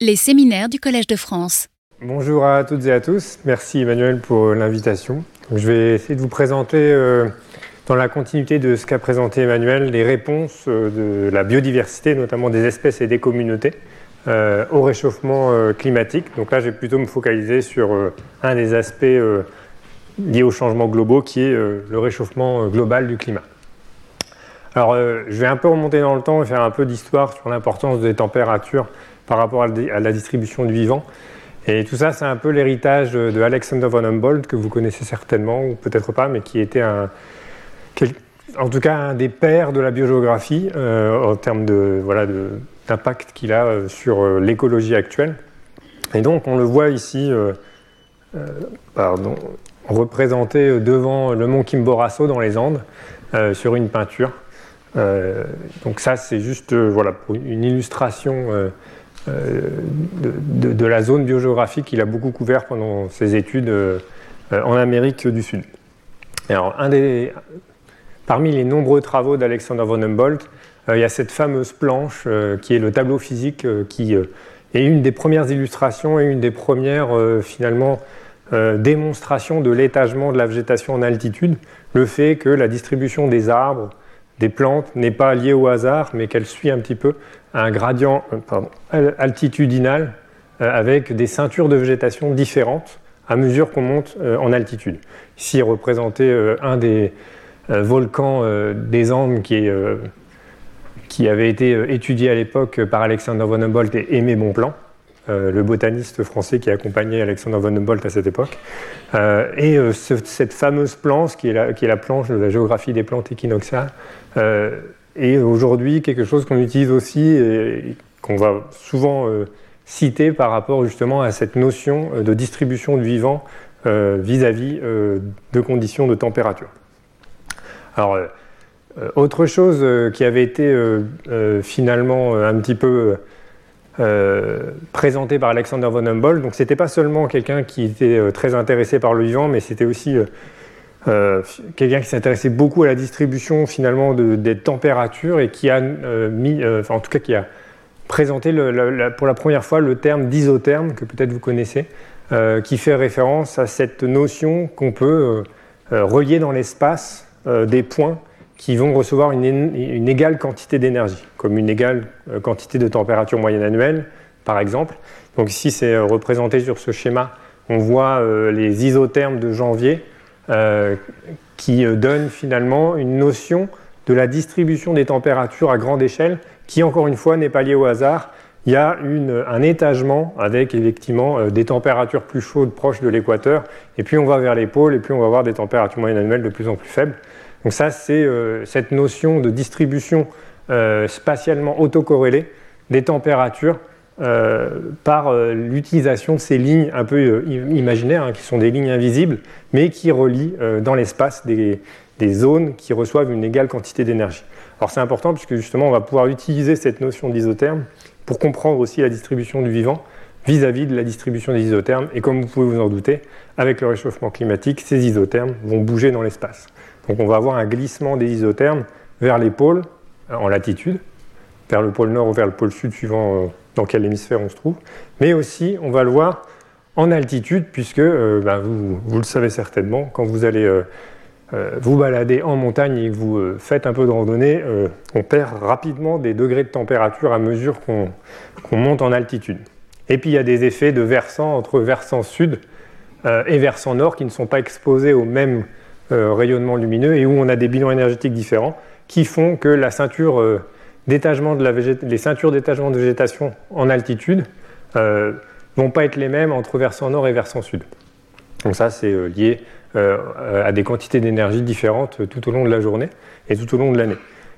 Les séminaires du Collège de France. Bonjour à toutes et à tous. Merci Emmanuel pour l'invitation. Je vais essayer de vous présenter, euh, dans la continuité de ce qu'a présenté Emmanuel, les réponses euh, de la biodiversité, notamment des espèces et des communautés, euh, au réchauffement climatique. Donc là, je vais plutôt me focaliser sur un des aspects liés aux changements globaux, qui est le réchauffement global du climat. Alors, je vais un peu remonter dans le temps et faire un peu d'histoire sur l'importance des températures par rapport à la distribution du vivant. Et tout ça, c'est un peu l'héritage de Alexander von Humboldt, que vous connaissez certainement, ou peut-être pas, mais qui était un, en tout cas un des pères de la biogéographie euh, en termes de, voilà, d'impact qu'il a euh, sur euh, l'écologie actuelle. Et donc, on le voit ici, pardon, représenté devant le mont Kimborasso dans les Andes, sur une peinture. donc ça, c'est juste voilà, pour une illustration euh, de, la zone biogéographique qu'il a beaucoup couvert pendant ses études euh, en Amérique du Sud. alors, parmi les nombreux travaux d'Alexander von Humboldt, euh, il y a cette fameuse planche qui est le tableau physique qui est une des premières illustrations et une des premières finalement démonstrations de l'étagement de la végétation en altitude, le fait que la distribution des arbres, des plantes n'est pas liée au hasard, mais qu'elle suit un petit peu un gradient euh, altitudinal euh, avec des ceintures de végétation différentes à mesure qu'on monte euh, en altitude. Ici représenté un des volcans des Andes qui, avait été étudié à l'époque par Alexander von Humboldt et Aimé Bonplan. le botaniste français qui accompagnait Alexander von Humboldt à cette époque. et cette fameuse planche, qui est, la, qui est, la, planche de la géographie des plantes équinoxiales, et aujourd'hui quelque chose qu'on utilise aussi et qu'on va souvent euh, citer par rapport justement à cette notion euh, de distribution du vivant euh, vis-à-vis de conditions de température. Alors, autre chose qui avait été finalement un petit peu présenté par Alexander von Humboldt, donc c'était pas seulement quelqu'un qui était très intéressé par le vivant, mais c'était aussi euh, quelqu'un qui s'intéressait beaucoup à la distribution finalement des températures et qui a euh, mis, euh, en tout cas qui a présenté pour la première fois le terme d'isotherme que peut-être vous connaissez, qui fait référence à cette notion qu'on peut relier dans l'espace des points qui vont recevoir une, une égale quantité d'énergie, comme une égale quantité de température moyenne annuelle, par exemple. Donc ici, c'est représenté sur ce schéma. On voit les isothermes de janvier euh, qui euh, donne finalement une notion de la distribution des températures à grande échelle, qui encore une fois n'est pas liée au hasard. Il y a un étagement avec effectivement euh, des températures plus chaudes proches de l'équateur, et puis on va vers les pôles, et puis on va avoir des températures moyennes annuelles de plus en plus faibles. Donc ça, c'est cette notion de distribution spatialement autocorrélée des températures par euh, l'utilisation de ces lignes un peu euh, imaginaires, hein, qui sont des lignes invisibles, mais qui relient dans l'espace des, zones qui reçoivent une égale quantité d'énergie. Alors c'est important puisque justement on va pouvoir utiliser cette notion d'isotherme pour comprendre aussi la distribution du vivant vis-à-vis de la distribution des isothermes. Et comme vous pouvez vous en douter, avec le réchauffement climatique, ces isothermes vont bouger dans l'espace. Donc on va avoir un glissement des isothermes vers les pôles en latitude, vers le pôle nord ou vers le pôle sud suivant dans quel hémisphère on se trouve, mais aussi on va le voir en altitude, puisque euh, ben, vous, le savez certainement, quand vous allez euh, euh, vous balader en montagne et que vous faites un peu de randonnée, on perd rapidement des degrés de température à mesure qu'on monte en altitude. Et puis il y a des effets de versant entre versant sud et versant nord qui ne sont pas exposés au même rayonnement lumineux et où on a des bilans énergétiques différents qui font que la ceinture les ceintures d'étagement de végétation en altitude euh, vont pas être les mêmes entre versant nord et versant sud. Donc ça, c'est euh, lié euh, à des quantités d'énergie différentes tout au long de la journée et tout au long de l'année.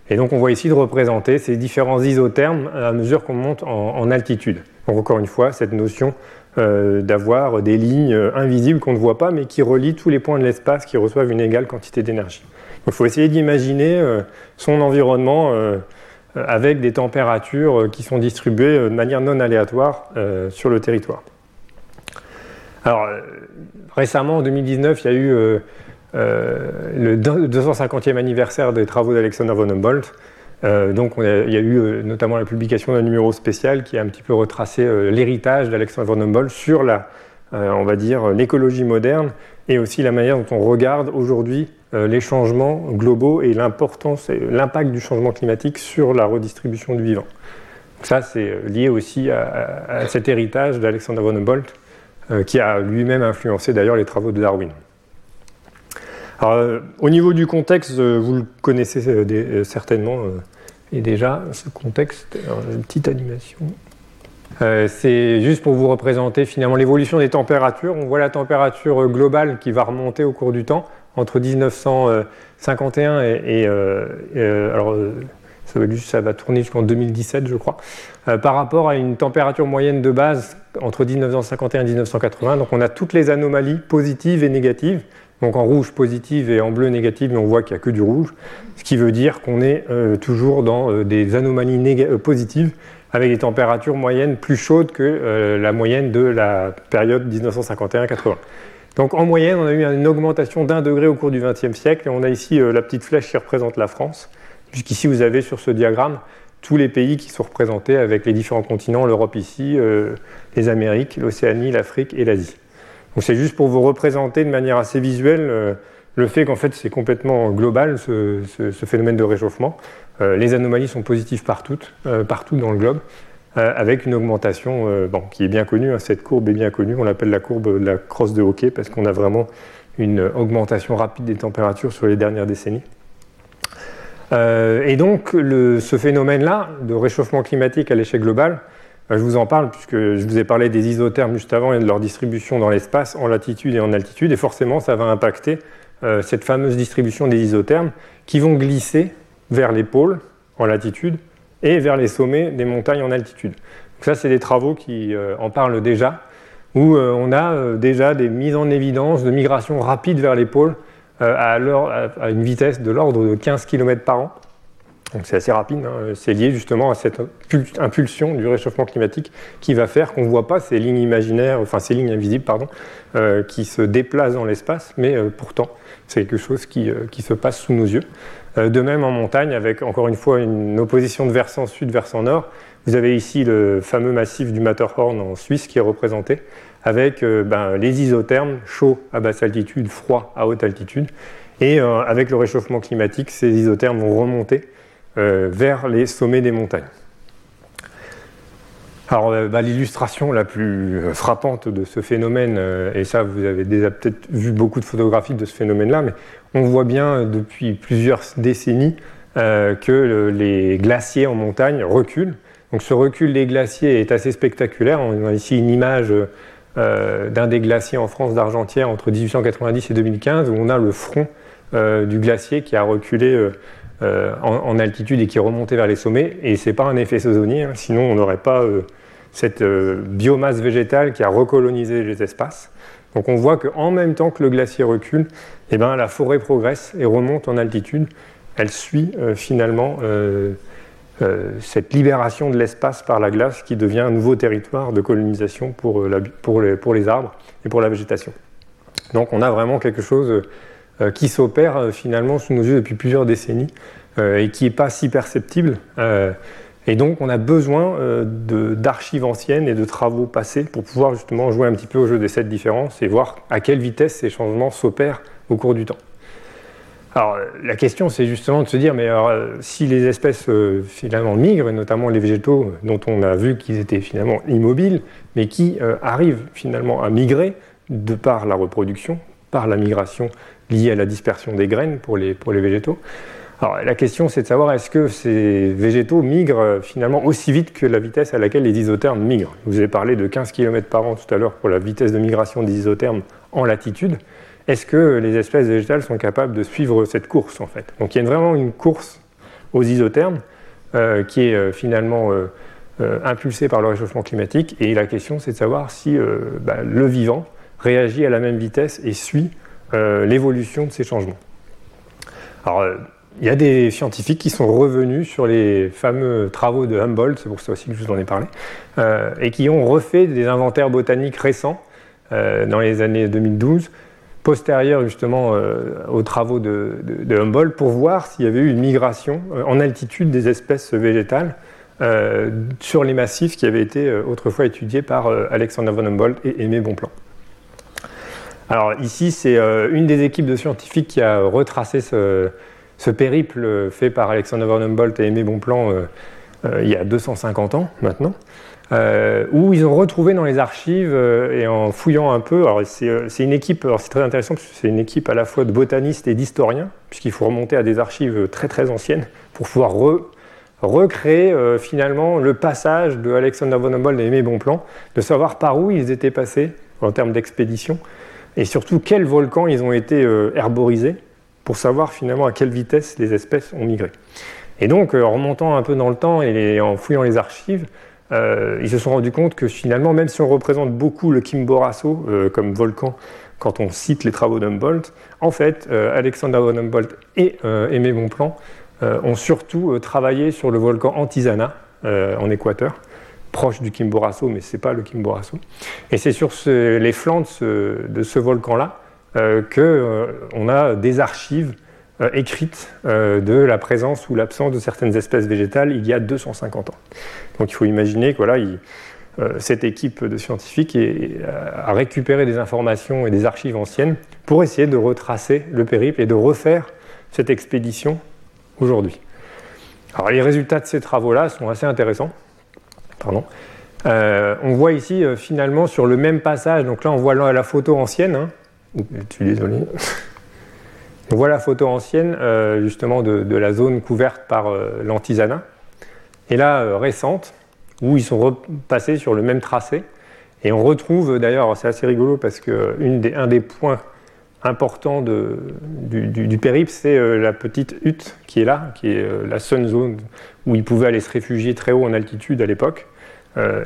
Et donc on voit ici de représenter ces différents isothermes à mesure qu'on monte en, altitude. Donc encore une fois, cette notion d'avoir des lignes invisibles qu'on ne voit pas, mais qui relient tous les points de l'espace qui reçoivent une égale quantité d'énergie. Il faut essayer d'imaginer son environnement euh, avec des températures euh, qui sont distribuées euh, de manière non aléatoire sur le territoire. Alors, récemment, en 2019, il y a eu le 250e anniversaire des travaux d'Alexander von Humboldt. donc il y a eu notamment la publication d'un numéro spécial qui a un petit peu retracé l'héritage d'Alexandre von Humboldt sur la, on va dire, l'écologie moderne et aussi la manière dont on regarde aujourd'hui les changements globaux et l'importance, l'impact du changement climatique sur la redistribution du vivant. Ça, c'est lié aussi à, cet héritage d'Alexander von Humboldt, qui a lui-même influencé d'ailleurs les travaux de Darwin. Euh, au niveau du contexte, euh, vous le connaissez euh, certainement, et déjà, ce contexte, une petite animation. C'est juste pour vous représenter finalement l'évolution des températures. On voit la température globale qui va remonter au cours du temps entre 1951 et, alors ça va, ça va tourner jusqu'en 2017, je crois, par rapport à une température moyenne de base entre 1951 et 1980. Donc on a toutes les anomalies positives et négatives donc en rouge positive et en bleu négative, mais on voit qu'il n'y a que du rouge, ce qui veut dire qu'on est euh, toujours dans euh, des anomalies euh, positives avec des températures moyennes plus chaudes que la moyenne de la période 1951-80. Donc en moyenne, on a eu une augmentation d'un degré au cours du XXe siècle, et on a ici la petite flèche qui représente la France, puisqu'ici vous avez sur ce diagramme tous les pays qui sont représentés avec les différents continents, l'Europe ici, les Amériques, l'Océanie, l'Afrique et l'Asie. Donc c'est juste pour vous représenter de manière assez visuelle euh, le fait qu'en fait c'est complètement global ce, phénomène de réchauffement. Euh, les anomalies sont positives partout, euh, partout dans le globe, avec une augmentation qui est bien connue. Hein, cette courbe est bien connue, on l'appelle la courbe de la crosse de hockey parce qu'on a vraiment une augmentation rapide des températures sur les dernières décennies. et donc ce phénomène-là de réchauffement climatique à l'échelle globale, je vous en parle puisque je vous ai parlé des isothermes juste avant et de leur distribution dans l'espace en latitude et en altitude, et forcément ça va impacter euh, cette fameuse distribution des isothermes qui vont glisser vers les pôles en latitude et vers les sommets des montagnes en altitude. Donc ça, c'est des travaux qui euh, en parlent déjà, où euh, on a déjà des mises en évidence de migration rapide vers les pôles à, une vitesse de l'ordre de 15 km par an. Donc c'est assez rapide, hein. c'est lié justement à cette impulsion du réchauffement climatique qui va faire qu'on ne voit pas ces lignes imaginaires, enfin ces lignes invisibles, pardon, euh, qui se déplacent dans l'espace, mais euh, pourtant c'est quelque chose euh, qui, se passe sous nos yeux. De même en montagne, avec encore une fois une opposition de versant sud, versant nord, vous avez ici le fameux massif du Matterhorn en Suisse qui est représenté, avec ben, les isothermes, chauds à basse altitude, froids à haute altitude, et avec le réchauffement climatique, ces isothermes vont remonter euh, vers les sommets des montagnes. Alors, euh, bah, l'illustration la plus euh, frappante de ce phénomène, et ça, vous avez déjà peut-être vu beaucoup de photographies de ce phénomène-là, mais on voit bien depuis plusieurs décennies que les glaciers en montagne reculent. Donc, ce recul des glaciers est assez spectaculaire. On a ici une image d'un des glaciers en France d'Argentière entre 1890 et 2015, où on a le front du glacier qui a reculé euh, en, altitude et qui remontait vers les sommets. Et ce n'est pas un effet saisonnier, hein. sinon on n'aurait pas euh, cette euh, biomasse végétale qui a recolonisé les espaces. Donc on voit qu'en même temps que le glacier recule, eh ben, la forêt progresse et remonte en altitude. Elle suit finalement cette libération de l'espace par la glace qui devient un nouveau territoire de colonisation pour, les, arbres et pour la végétation. Donc on a vraiment quelque chose euh, qui s'opère euh, finalement sous nos yeux depuis plusieurs décennies euh, et qui n'est pas si perceptible. Et donc, on a besoin d'archives anciennes et de travaux passés pour pouvoir justement jouer un petit peu au jeu des sept différences et voir à quelle vitesse ces changements s'opèrent au cours du temps. Alors, la question, c'est justement de se dire, mais alors, si les espèces finalement migrent, et notamment les végétaux dont on a vu qu'ils étaient finalement immobiles, mais qui arrivent finalement à migrer de par la reproduction, par la migration liées à la dispersion des graines pour les végétaux. Alors, la question, c'est de savoir est-ce que ces végétaux migrent euh, finalement aussi vite que la vitesse à laquelle les isothermes migrent? Je vous avez parlé de 15 km par an tout à l'heure pour la vitesse de migration des isothermes en latitude. Est-ce que les espèces végétales sont capables de suivre cette course en fait? Donc il y a vraiment une course aux isothermes euh, qui est euh, finalement impulsée par le réchauffement climatique. Et la question, c'est de savoir si bah, le vivant réagit à la même vitesse et suit l'évolution de ces changements. Alors, il y a des scientifiques qui sont revenus sur les fameux travaux de Humboldt, c'est pour ça aussi que je vous en ai parlé, euh, et qui ont refait des inventaires botaniques récents dans les années 2012 postérieure justement aux travaux de, Humboldt pour voir s'il y avait eu une migration en altitude des espèces végétales sur les massifs qui avaient été autrefois étudiés par Alexander von Humboldt et Aimé Bonpland. Alors ici, c'est une des équipes de scientifiques qui a retracé ce, ce périple fait par Alexander von Humboldt et Aimé Bonpland il y a 250 ans maintenant. Euh, où ils ont retrouvé dans les archives euh, et en fouillant un peu. Alors c'est, euh, une équipe, c'est très intéressant parce que c'est une équipe à la fois de botanistes et d'historiens, puisqu'il faut remonter à des archives très très anciennes pour pouvoir recréer finalement le passage de Alexander von Humboldt et Aimé Bonpland, de savoir par où ils étaient passés en termes d'expédition et surtout quels volcans ils ont été herborisés pour savoir finalement à quelle vitesse les espèces ont migré. Et donc en remontant un peu dans le temps et en fouillant les archives, euh, ils se sont rendus compte que finalement, même si on représente beaucoup le Chimborazo euh, comme volcan quand on cite les travaux d'Humboldt, en fait, euh, Alexander von Humboldt et Aimé Bonpland ont surtout travaillé sur le volcan Antizana en Équateur, proche du Chimborazo, mais ce n'est pas le Chimborazo. Et c'est sur les flancs de ce, volcan-là qu'on a des archives écrites de la présence ou l'absence de certaines espèces végétales il y a 250 ans. Donc il faut imaginer que voilà, euh, cette équipe de scientifiques a récupéré des informations et des archives anciennes pour essayer de retracer le périple et de refaire cette expédition aujourd'hui. Alors les résultats de ces travaux-là sont assez intéressants. Pardon. Euh, on voit ici euh, finalement sur le même passage, donc là on voit la, photo ancienne, hein. Je suis désolé. On la photo ancienne justement de, la zone couverte par l'antisana et là euh, récente, où ils sont repassés sur le même tracé. Et on retrouve d'ailleurs, c'est assez rigolo parce que des, un des points importants du, périple, c'est euh, la petite hutte qui est là, qui est euh, la sun zone où ils pouvaient aller se réfugier très haut en altitude à l'époque.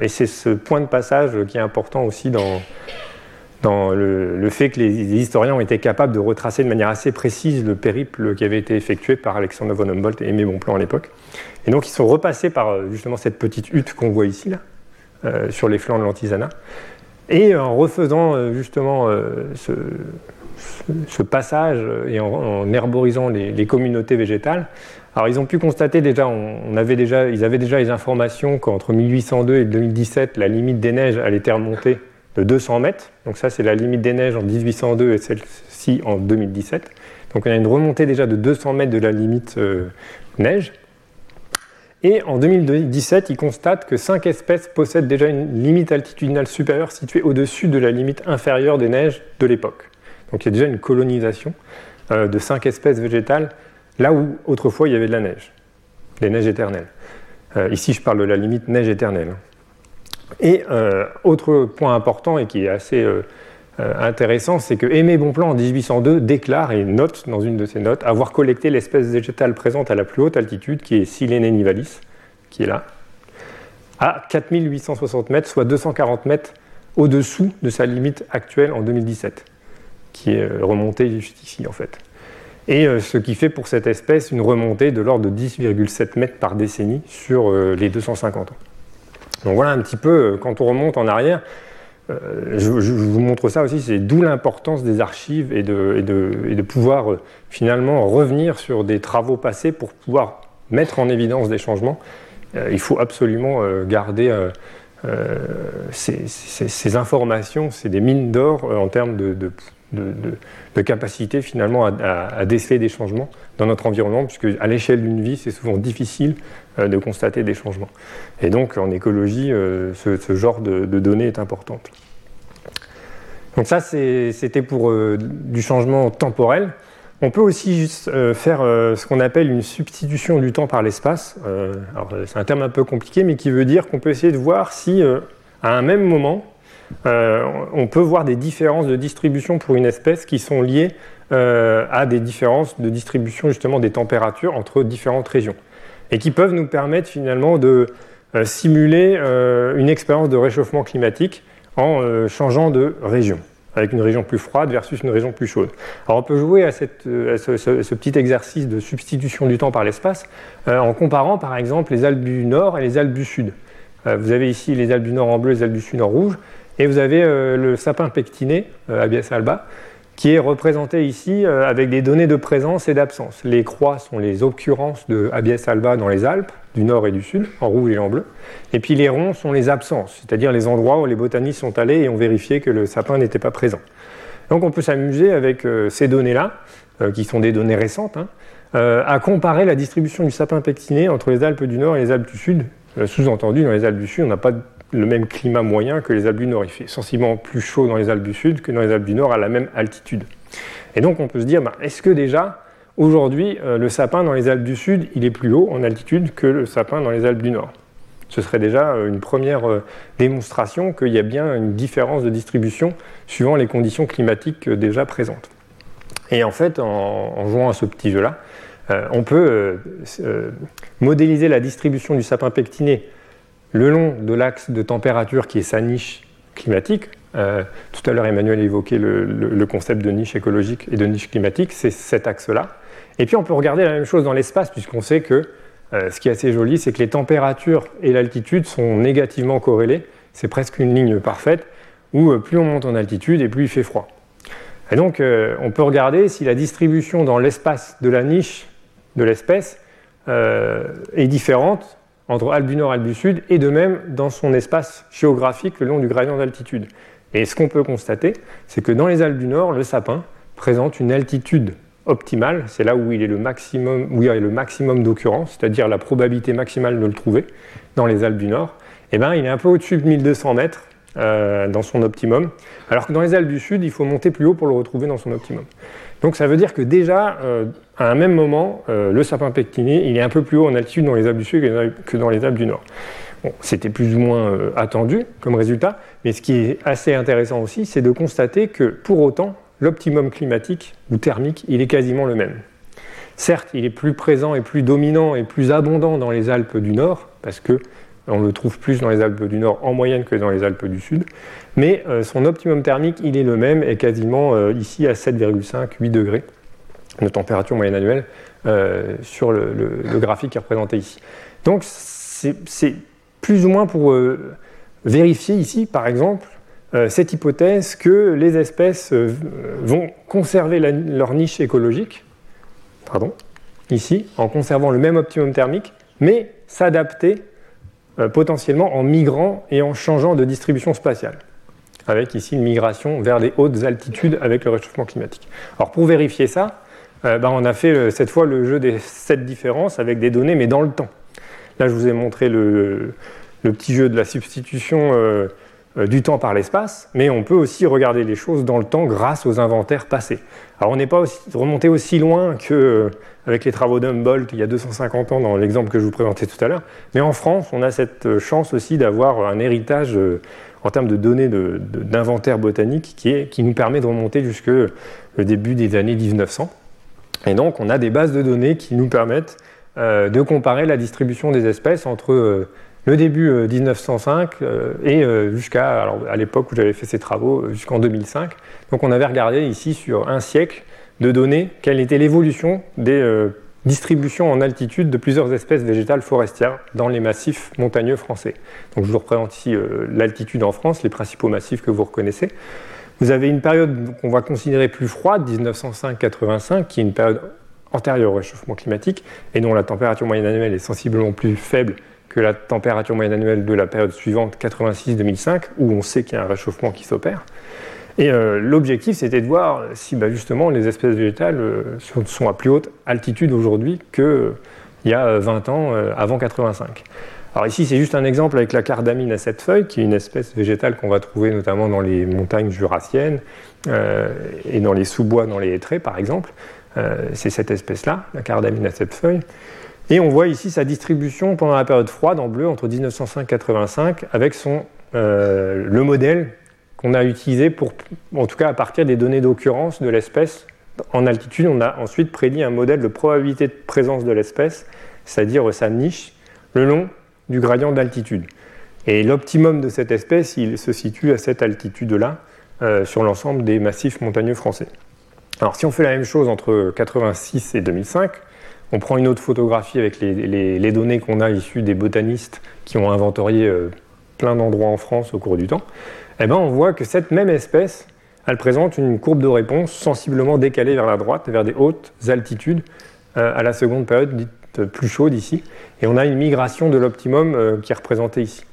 et c'est ce point de passage qui est important aussi dans, dans le, fait que les, historiens ont été capables de retracer de manière assez précise le périple qui avait été effectué par Alexandre von Humboldt et Aimé Bonpland à l'époque. Et donc ils sont repassés par euh, justement cette petite hutte qu'on voit ici, là, euh, sur les flancs de l'Antisana, et en refaisant euh, justement ce, passage et en, herborisant les, communautés végétales, alors ils ont pu constater déjà, on, avait déjà, ils avaient déjà les informations qu'entre 1802 et 2017, la limite des neiges allait être remontée de 200 mètres. Donc ça, c'est la limite des neiges en 1802 et celle-ci en 2017. Donc on a une remontée déjà de 200 mètres de la limite euh, neige. Et en 2017, ils constatent que 5 espèces possèdent déjà une limite altitudinale supérieure située au-dessus de la limite inférieure des neiges de l'époque. Donc il y a déjà une colonisation euh, de 5 espèces végétales là où autrefois il y avait de la neige, les neiges éternelles. Euh, ici, je parle de la limite neige éternelle. Et euh, autre point important et qui est assez euh, euh, intéressant, c'est que Aimé Bonpland en 1802 déclare et note dans une de ses notes avoir collecté l'espèce végétale présente à la plus haute altitude, qui est Silene nivalis, qui est là, à 4860 mètres, soit 240 mètres au-dessous de sa limite actuelle en 2017, qui est remontée juste ici en fait. Et ce qui fait pour cette espèce une remontée de l'ordre de 10,7 mètres par décennie sur les 250 ans. Donc voilà un petit peu, euh, quand on remonte en arrière, euh, je, vous montre ça aussi, c'est d'où l'importance des archives et de, pouvoir euh, finalement revenir sur des travaux passés pour pouvoir mettre en évidence des changements. il faut absolument garder ces, informations, c'est des mines d'or en termes de, capacité finalement à, déceler des changements dans notre environnement, puisque à l'échelle d'une vie, c'est souvent difficile euh, de constater des changements. Et donc en écologie, euh, ce, genre de, données est importante. Donc ça, c'était pour euh, du changement temporel. On peut aussi juste, faire ce qu'on appelle une substitution du temps par l'espace. c'est un terme un peu compliqué, mais qui veut dire qu'on peut essayer de voir si à un même moment, euh, on peut voir des différences de distribution pour une espèce qui sont liées euh, à des différences de distribution justement des températures entre différentes régions et qui peuvent nous permettre finalement de euh, simuler une expérience de réchauffement climatique en changeant de région avec une région plus froide versus une région plus chaude. Alors on peut jouer à, ce, petit exercice de substitution du temps par l'espace en comparant par exemple les Alpes du Nord et les Alpes du Sud. vous avez ici les Alpes du Nord en bleu, les Alpes du Sud en rouge. Et vous avez euh, le sapin pectiné, euh, Abies alba, qui est représenté ici euh, avec des données de présence et d'absence. Les croix sont les occurrences de Abies alba dans les Alpes, du nord et du sud, en rouge et en bleu. Et puis les ronds sont les absences, c'est-à-dire les endroits où les botanistes sont allés et ont vérifié que le sapin n'était pas présent. Donc on peut s'amuser avec euh, ces données-là, euh, qui sont des données récentes, hein, à comparer la distribution du sapin pectiné entre les Alpes du Nord et les Alpes du Sud. Sous-entendu, dans les Alpes du Sud, on n'a pas le même climat moyen que les Alpes du Nord. Il fait sensiblement plus chaud dans les Alpes du Sud que dans les Alpes du Nord à la même altitude. Et donc on peut se dire, bah, est-ce que déjà, aujourd'hui, euh, le sapin dans les Alpes du Sud, il est plus haut en altitude que le sapin dans les Alpes du Nord? Ce serait déjà euh, une première euh, démonstration qu'il y a bien une différence de distribution suivant les conditions climatiques déjà présentes. Et en fait, en, jouant à ce petit jeu-là, on peut modéliser la distribution du sapin pectiné le long de l'axe de température qui est sa niche climatique. Euh, tout à l'heure, Emmanuel évoquait le, le, concept de niche écologique et de niche climatique, c'est cet axe-là. Et puis on peut regarder la même chose dans l'espace, puisqu'on sait que euh, ce qui est assez joli, c'est que les températures et l'altitude sont négativement corrélées. C'est presque une ligne parfaite, où euh, plus on monte en altitude et plus il fait froid. Et donc on peut regarder si la distribution dans l'espace de la niche de l'espèce est différente entre Alpes du Nord et Alpes du Sud, et de même dans son espace géographique le long du gradient d'altitude. Et ce qu'on peut constater, c'est que dans les Alpes du Nord, le sapin présente une altitude optimale, c'est là où il, est le maximum, y a le maximum d'occurrence, c'est-à-dire la probabilité maximale de le trouver dans les Alpes du Nord, eh ben, il est un peu au-dessus de 1200 mètres euh, dans son optimum, alors que dans les Alpes du Sud, il faut monter plus haut pour le retrouver dans son optimum. Donc ça veut dire que déjà, euh, à un même moment, euh, le sapin pectiné, il est un peu plus haut en altitude dans les Alpes du Sud que dans les Alpes du Nord. C'était plus ou moins euh, attendu comme résultat, mais ce qui est assez intéressant aussi, c'est de constater que pour autant, l'optimum climatique ou thermique, il est quasiment le même. Certes, il est plus présent et plus dominant et plus abondant dans les Alpes du Nord, parce que on le trouve plus dans les Alpes du Nord en moyenne que dans les Alpes du Sud. Mais euh, son optimum thermique, il est le même et quasiment euh, ici à 7,5-8 degrés de température moyenne annuelle euh, sur le, graphique qui est représenté ici. Donc c'est plus ou moins pour vérifier ici, par exemple, cette hypothèse que les espèces vont conserver leur niche écologique, pardon, ici, en conservant le même optimum thermique, mais s'adapter euh, potentiellement en migrant et en changeant de distribution spatiale, avec ici une migration vers des hautes altitudes avec le réchauffement climatique. Alors pour vérifier ça, euh, ben, on a fait euh, cette fois le jeu des sept différences avec des données, mais dans le temps. Là, je vous ai montré le, petit jeu de la substitution du temps par l'espace, mais on peut aussi regarder les choses dans le temps grâce aux inventaires passés. Alors on n'est pas remonté aussi loin que avec les travaux d'Humboldt il y a 250 ans dans l'exemple que je vous présentais tout à l'heure. Mais en France, on a cette chance aussi d'avoir un héritage euh, en termes de données d'inventaire botanique qui, qui, nous permet de remonter jusque le début des années 1900. Et donc, on a des bases de données qui nous permettent euh, de comparer la distribution des espèces entre euh, le début 1905 et jusqu'à, à l'époque où j'avais fait ces travaux, jusqu'en 2005. Donc, on avait regardé ici sur un siècle de donner quelle était l'évolution des euh, distributions en altitude de plusieurs espèces végétales forestières dans les massifs montagneux français. Donc je vous représente ici euh, l'altitude en France, les principaux massifs que vous reconnaissez. Vous avez une période qu'on va considérer plus froide, 1905-85, qui est une période antérieure au réchauffement climatique et dont la température moyenne annuelle est sensiblement plus faible que la température moyenne annuelle de la période suivante, 86-2005, où on sait qu'il y a un réchauffement qui s'opère. Et euh, l'objectif, c'était de voir si bah, justement les espèces végétales euh, sont à plus haute altitude aujourd'hui qu'il y a 20 ans, euh, avant 85. Alors ici, c'est juste un exemple avec la cardamine à sept feuilles, qui est une espèce végétale qu'on va trouver notamment dans les montagnes jurassiennes et dans les sous-bois, dans les hêtraies par exemple. c'est cette espèce-là, la cardamine à sept feuilles. Et on voit ici sa distribution pendant la période froide en bleu entre 1905 et 85 avec son, le modèle qu'on a utilisé en tout cas à partir des données d'occurrence de l'espèce en altitude, on a ensuite prédit un modèle de probabilité de présence de l'espèce, c'est-à-dire sa niche, le long du gradient d'altitude. Et l'optimum de cette espèce, il se situe à cette altitude-là, euh, sur l'ensemble des massifs montagneux français. Alors si on fait la même chose entre 86 et 2005, on prend une autre photographie avec les, données qu'on a issues des botanistes qui ont inventorié euh, plein d'endroits en France au cours du temps, eh ben, on voit que cette même espèce présente une courbe de réponse sensiblement décalée vers la droite, vers des hautes altitudes, à la seconde période dite plus chaude ici. Et on a une migration de l'optimum qui est représentée ici.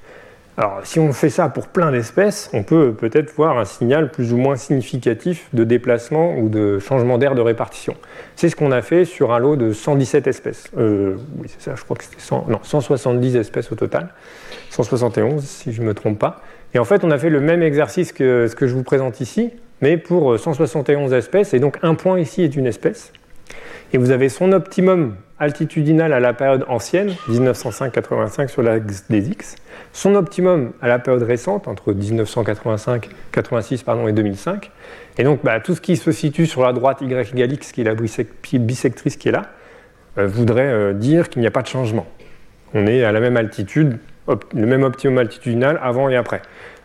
Alors, si on fait ça pour plein d'espèces, on peut peut-être voir un signal plus ou moins significatif de déplacement ou de changement d'air de répartition. C'est ce qu'on a fait sur un lot de 117 espèces. Euh, oui, c'est ça, je crois que c'était 170 espèces au total. 171, si je ne me trompe pas. Et en fait, on a fait le même exercice que ce que je vous présente ici, mais pour 171 espèces. Et donc, un point ici est une espèce. Et vous avez son optimum altitudinal à la période ancienne, 1905-85 sur l'axe des X, son optimum à la période récente, entre 1985, 86 pardon, et 2005. Et donc bah, tout ce qui se situe sur la droite Y égale X, qui est la bisectrice qui est là, euh, voudrait euh, dire qu'il n'y a pas de changement. On est à la même altitude, le même optimum altitudinal avant et après.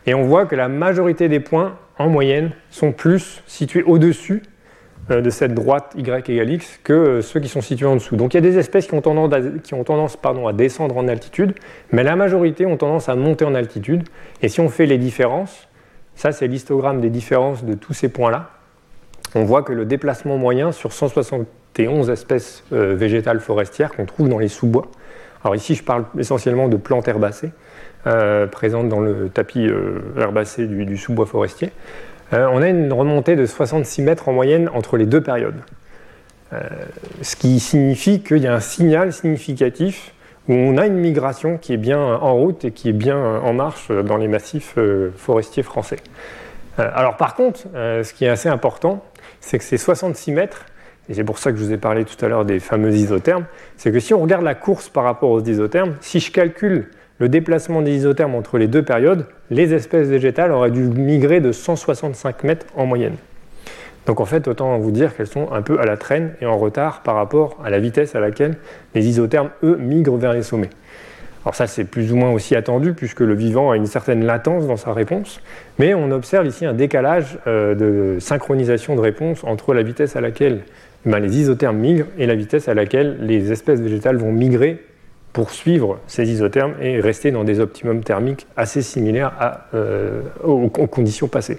Et on voit que la majorité des points, en moyenne, sont plus situés au-dessus euh, de cette droite y égale x que euh, ceux qui sont situés en dessous. Donc il y a des espèces qui ont tendance, à, qui ont tendance pardon, à descendre en altitude, mais la majorité ont tendance à monter en altitude. Et si on fait les différences, ça c'est l'histogramme des différences de tous ces points-là, on voit que le déplacement moyen sur 171 espèces euh, végétales forestières qu'on trouve dans les sous-bois, alors ici je parle essentiellement de plantes herbacées, présentes dans le tapis herbacé du sous-bois forestier, euh, on a une remontée de 66 mètres en moyenne entre les deux périodes. Euh, ce qui signifie qu'il y a un signal significatif où on a une migration qui est bien en route et qui est bien en marche dans les massifs euh, forestiers français. alors par contre, ce qui est assez important, c'est que ces 66 mètres, et c'est pour ça que je vous ai parlé tout à l'heure des fameux isothermes, c'est que si on regarde la course par rapport aux isothermes, si je calcule le déplacement des isothermes entre les deux périodes, les espèces végétales auraient dû migrer de 165 mètres en moyenne. Donc en fait, autant vous dire qu'elles sont un peu à la traîne et en retard par rapport à la vitesse à laquelle les isothermes, eux, migrent vers les sommets. Alors ça, c'est plus ou moins aussi attendu puisque le vivant a une certaine latence dans sa réponse, mais on observe ici un décalage euh, de synchronisation de réponse entre la vitesse à laquelle ben, les isothermes migrent et la vitesse à laquelle les espèces végétales vont migrer pour suivre ces isothermes et rester dans des optimums thermiques assez similaires euh, aux, conditions passées.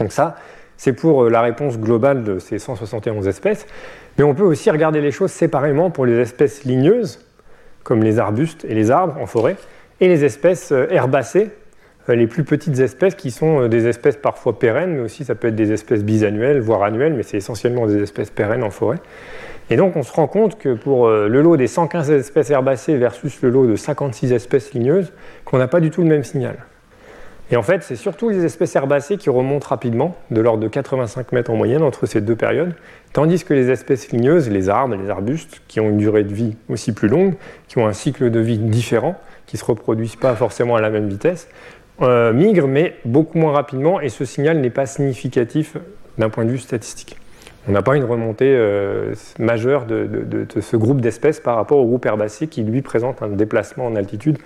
Donc ça, c'est pour euh, la réponse globale de ces 171 espèces. Mais on peut aussi regarder les choses séparément pour les espèces ligneuses, comme les arbustes et les arbres en forêt, et les espèces euh, herbacées, les plus petites espèces qui sont des espèces parfois pérennes, mais aussi ça peut être des espèces bisannuelles, voire annuelles, mais c'est essentiellement des espèces pérennes en forêt. Et donc on se rend compte que pour euh, le lot des 115 espèces herbacées versus le lot de 56 espèces ligneuses, qu'on n'a pas du tout le même signal. Et en fait, c'est surtout les espèces herbacées qui remontent rapidement, de l'ordre de 85 mètres en moyenne entre ces deux périodes, tandis que les espèces ligneuses, les arbres, les arbustes, qui ont une durée de vie aussi plus longue, qui ont un cycle de vie différent, qui ne se reproduisent pas forcément à la même vitesse, euh, migrent, mais beaucoup moins rapidement, et ce signal n'est pas significatif d'un point de vue statistique on n'a pas une remontée euh, majeure de, ce groupe d'espèces par rapport au groupe herbacé qui lui présente un déplacement en altitude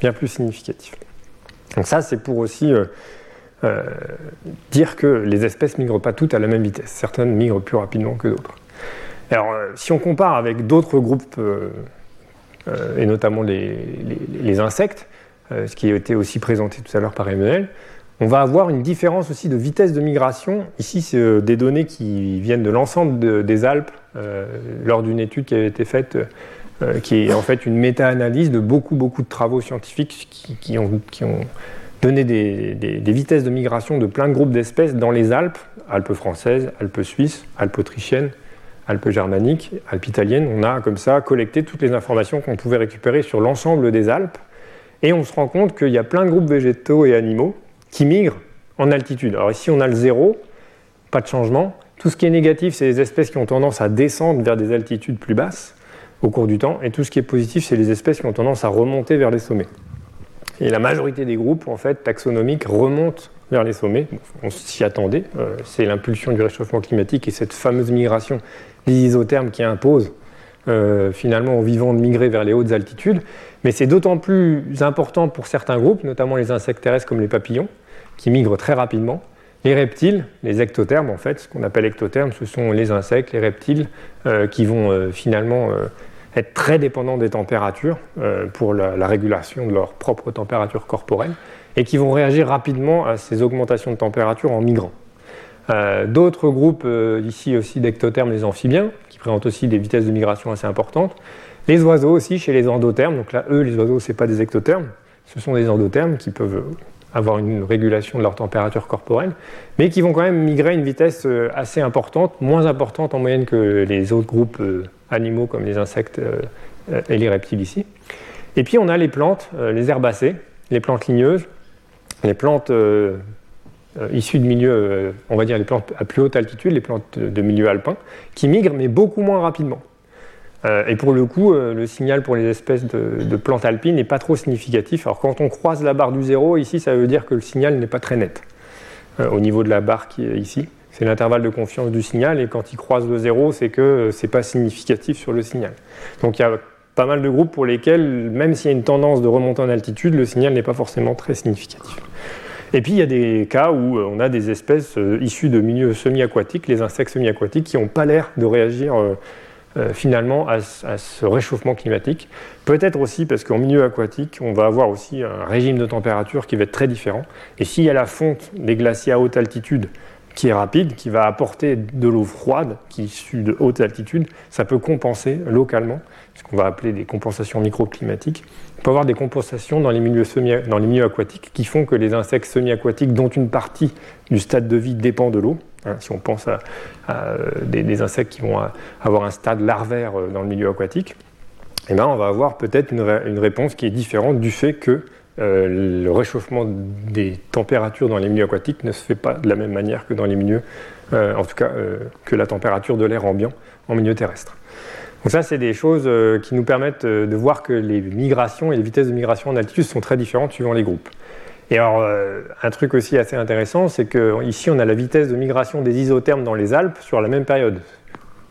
bien plus significatif. Donc ça, c'est pour aussi euh, dire que les espèces migrent pas toutes à la même vitesse. Certaines migrent plus rapidement que d'autres. Alors, si on compare avec d'autres groupes, et notamment les insectes, ce qui a été aussi présenté tout à l'heure par Emmanuel, on va avoir une différence aussi de vitesse de migration. Ici, c'est euh, des données qui viennent de l'ensemble des Alpes euh, lors d'une étude qui avait été faite, euh, qui est en fait une méta-analyse de beaucoup, beaucoup de travaux scientifiques qui, ont, donné des, vitesses de migration de plein de groupes d'espèces dans les Alpes, Alpes françaises, Alpes suisses, Alpes autrichiennes, Alpes germaniques, Alpes italiennes. On a comme ça collecté toutes les informations qu'on pouvait récupérer sur l'ensemble des Alpes. Et on se rend compte qu'il y a plein de groupes végétaux et animaux qui migrent en altitude. Alors ici, on a le zéro, pas de changement. Tout ce qui est négatif, c'est les espèces qui ont tendance à descendre vers des altitudes plus basses au cours du temps. Et tout ce qui est positif, c'est les espèces qui ont tendance à remonter vers les sommets. Et la majorité des groupes, en fait, taxonomiques, remontent vers les sommets. On s'y attendait. Euh, c'est l'impulsion du réchauffement climatique et cette fameuse migration des isothermes qui impose euh, finalement aux vivants de migrer vers les hautes altitudes. Mais c'est d'autant plus important pour certains groupes, notamment les insectes terrestres comme les papillons, qui migrent très rapidement. Les reptiles, les ectothermes en fait, ce qu'on appelle ectothermes, ce sont les insectes, les reptiles euh, qui vont euh, finalement euh, être très dépendants des températures pour la, régulation de leur propre température corporelle et qui vont réagir rapidement à ces augmentations de température en migrant. D'autres groupes, ici aussi d'ectothermes, les amphibiens, qui présentent aussi des vitesses de migration assez importantes. Les oiseaux aussi, chez les endothermes, donc là, eux, les oiseaux, ce pas des ectothermes, ce sont des endothermes qui peuvent avoir une régulation de leur température corporelle, mais qui vont quand même migrer à une vitesse euh, assez importante, moins importante en moyenne que les autres groupes euh, animaux comme les insectes euh, et les reptiles ici. Et puis on a les plantes, les herbacées, les plantes ligneuses, les plantes issues de milieux, on va dire les plantes à plus haute altitude, les plantes de milieu alpin, qui migrent mais beaucoup moins rapidement. Euh, et pour le coup, euh, le signal pour les espèces de, plantes alpines n'est pas trop significatif. Alors quand on croise la barre du zéro, ici, ça veut dire que le signal n'est pas très net euh, au niveau de la barre qui est ici. C'est l'intervalle de confiance du signal, et quand il croise le zéro, c'est que ce n'est pas significatif sur le signal. Donc il y a pas mal de groupes pour lesquels, même s'il y a une tendance de remontée en altitude, le signal n'est pas forcément très significatif. Et puis il y a des cas où on a des espèces issues de milieux semi-aquatiques, les insectes semi-aquatiques, qui n'ont pas l'air de réagir euh, finalement à, ce réchauffement climatique. Peut-être aussi parce qu'en milieu aquatique, on va avoir aussi un régime de température qui va être très différent. Et s'il y a la fonte des glaciers à haute altitude qui est rapide, qui va apporter de l'eau froide qui est issue de haute altitude, ça peut compenser localement, ce qu'on va appeler des compensations microclimatiques. On peut avoir des compensations dans les milieux, dans les milieux aquatiques qui font que les insectes semi-aquatiques, dont une partie du stade de vie dépend de l'eau, Hein, si on pense à, euh, des, insectes qui vont avoir un stade larvaire euh, dans le milieu aquatique, eh ben, on va avoir peut-être une, réponse qui est différente du fait que euh, le réchauffement des températures dans les milieux aquatiques ne se fait pas de la même manière que dans les milieux, en tout cas que la température de l'air ambiant en milieu terrestre. Donc ça, c'est des choses qui nous permettent de voir que les migrations et les vitesses de migration en altitude sont très différentes suivant les groupes. Et alors, euh, un truc aussi assez intéressant, c'est qu'ici, on a la vitesse de migration des isothermes dans les Alpes sur la même période.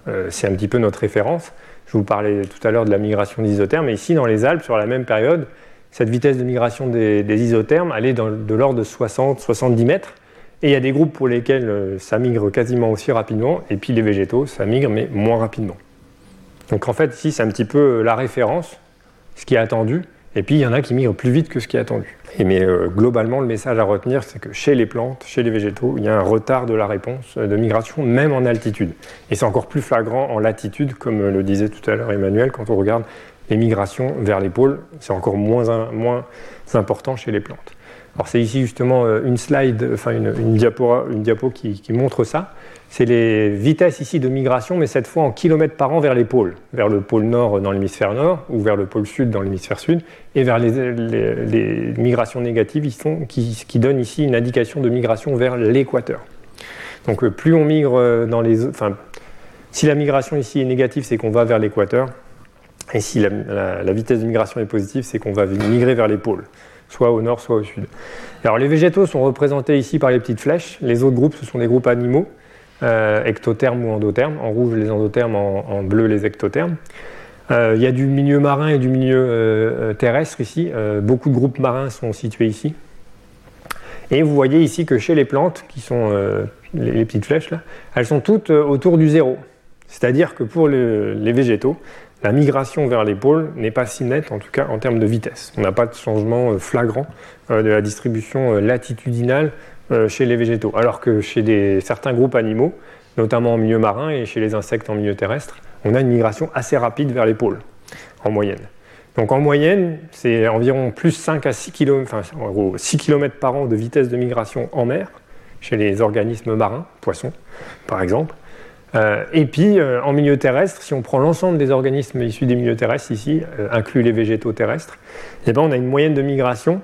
Euh, c'est un petit peu notre référence. Je vous parlais tout à l'heure de la migration des isothermes, mais ici, dans les Alpes, sur la même période, cette vitesse de migration des, isothermes, elle de l'ordre de 60-70 mètres. Et il y a des groupes pour lesquels euh, ça migre quasiment aussi rapidement, et puis les végétaux, ça migre, mais moins rapidement. Donc en fait, ici, c'est un petit peu la référence, ce qui est attendu, et puis il y en a qui migrent plus vite que ce qui est attendu. mais euh, globalement, le message à retenir, c'est que chez les plantes, chez les végétaux, il y a un retard de la réponse de migration, même en altitude. Et c'est encore plus flagrant en latitude, comme le disait tout à l'heure Emmanuel, quand on regarde les migrations vers les pôles, c'est encore moins important chez les plantes. Alors c'est ici justement euh, une slide, une, diapo, qui montre ça. C'est les vitesses ici de migration, mais cette fois en kilomètres par an vers les pôles, vers le pôle nord dans l'hémisphère nord ou vers le pôle sud dans l'hémisphère sud, et vers les, migrations négatives qui, qui, donnent ici une indication de migration vers l'équateur. Donc euh, plus on migre euh, dans les... Enfin, si la migration ici est négative, c'est qu'on va vers l'équateur, et si la, vitesse de migration est positive, c'est qu'on va migrer vers les pôles, soit au nord, soit au sud. Alors les végétaux sont représentés ici par les petites flèches, les autres groupes, ce sont des groupes animaux euh, ectothermes ou endothermes. En rouge, les endothermes, en, bleu, les ectothermes. Euh, il y a du milieu marin et du milieu euh, terrestre ici. beaucoup de groupes marins sont situés ici. Et vous voyez ici que chez les plantes, qui sont les, petites flèches là, elles sont toutes autour du zéro. C'est-à-dire que pour les végétaux, la migration vers les pôles n'est pas si nette, en tout cas en termes de vitesse. On n'a pas de changement flagrant de la distribution latitudinale euh, chez les végétaux, alors que chez certains groupes animaux, notamment en milieu marin et chez les insectes en milieu terrestre, on a une migration assez rapide vers les pôles, en moyenne. Donc en moyenne, c'est environ plus 5 à 6 km, enfin, 6 km par an de vitesse de migration en mer, chez les organismes marins, poissons par exemple. Euh, et puis euh, en milieu terrestre, si on prend l'ensemble des organismes issus des milieux terrestres ici, inclus les végétaux terrestres, eh ben, on a une moyenne de migration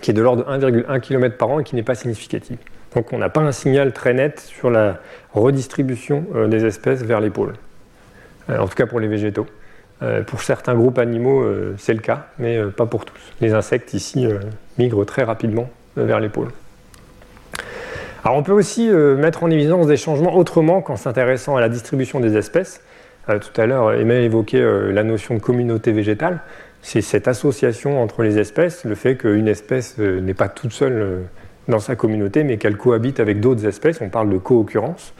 qui est de l'ordre de 1,1 km par an et qui n'est pas significative. Donc on n'a pas un signal très net sur la redistribution euh, des espèces vers les pôles, euh, en tout cas pour les végétaux. Euh, pour certains groupes animaux, c'est le cas, mais pas pour tous. Les insectes ici migrent très rapidement vers les pôles. Alors on peut aussi mettre en évidence des changements autrement qu'en s'intéressant à la distribution des espèces. tout à l'heure, Emmanuel évoquait la notion de communauté végétale c'est cette association entre les espèces, le fait qu'une espèce euh, n'est pas toute seule euh, dans sa communauté, mais qu'elle cohabite avec d'autres espèces. On parle de co-occurrence.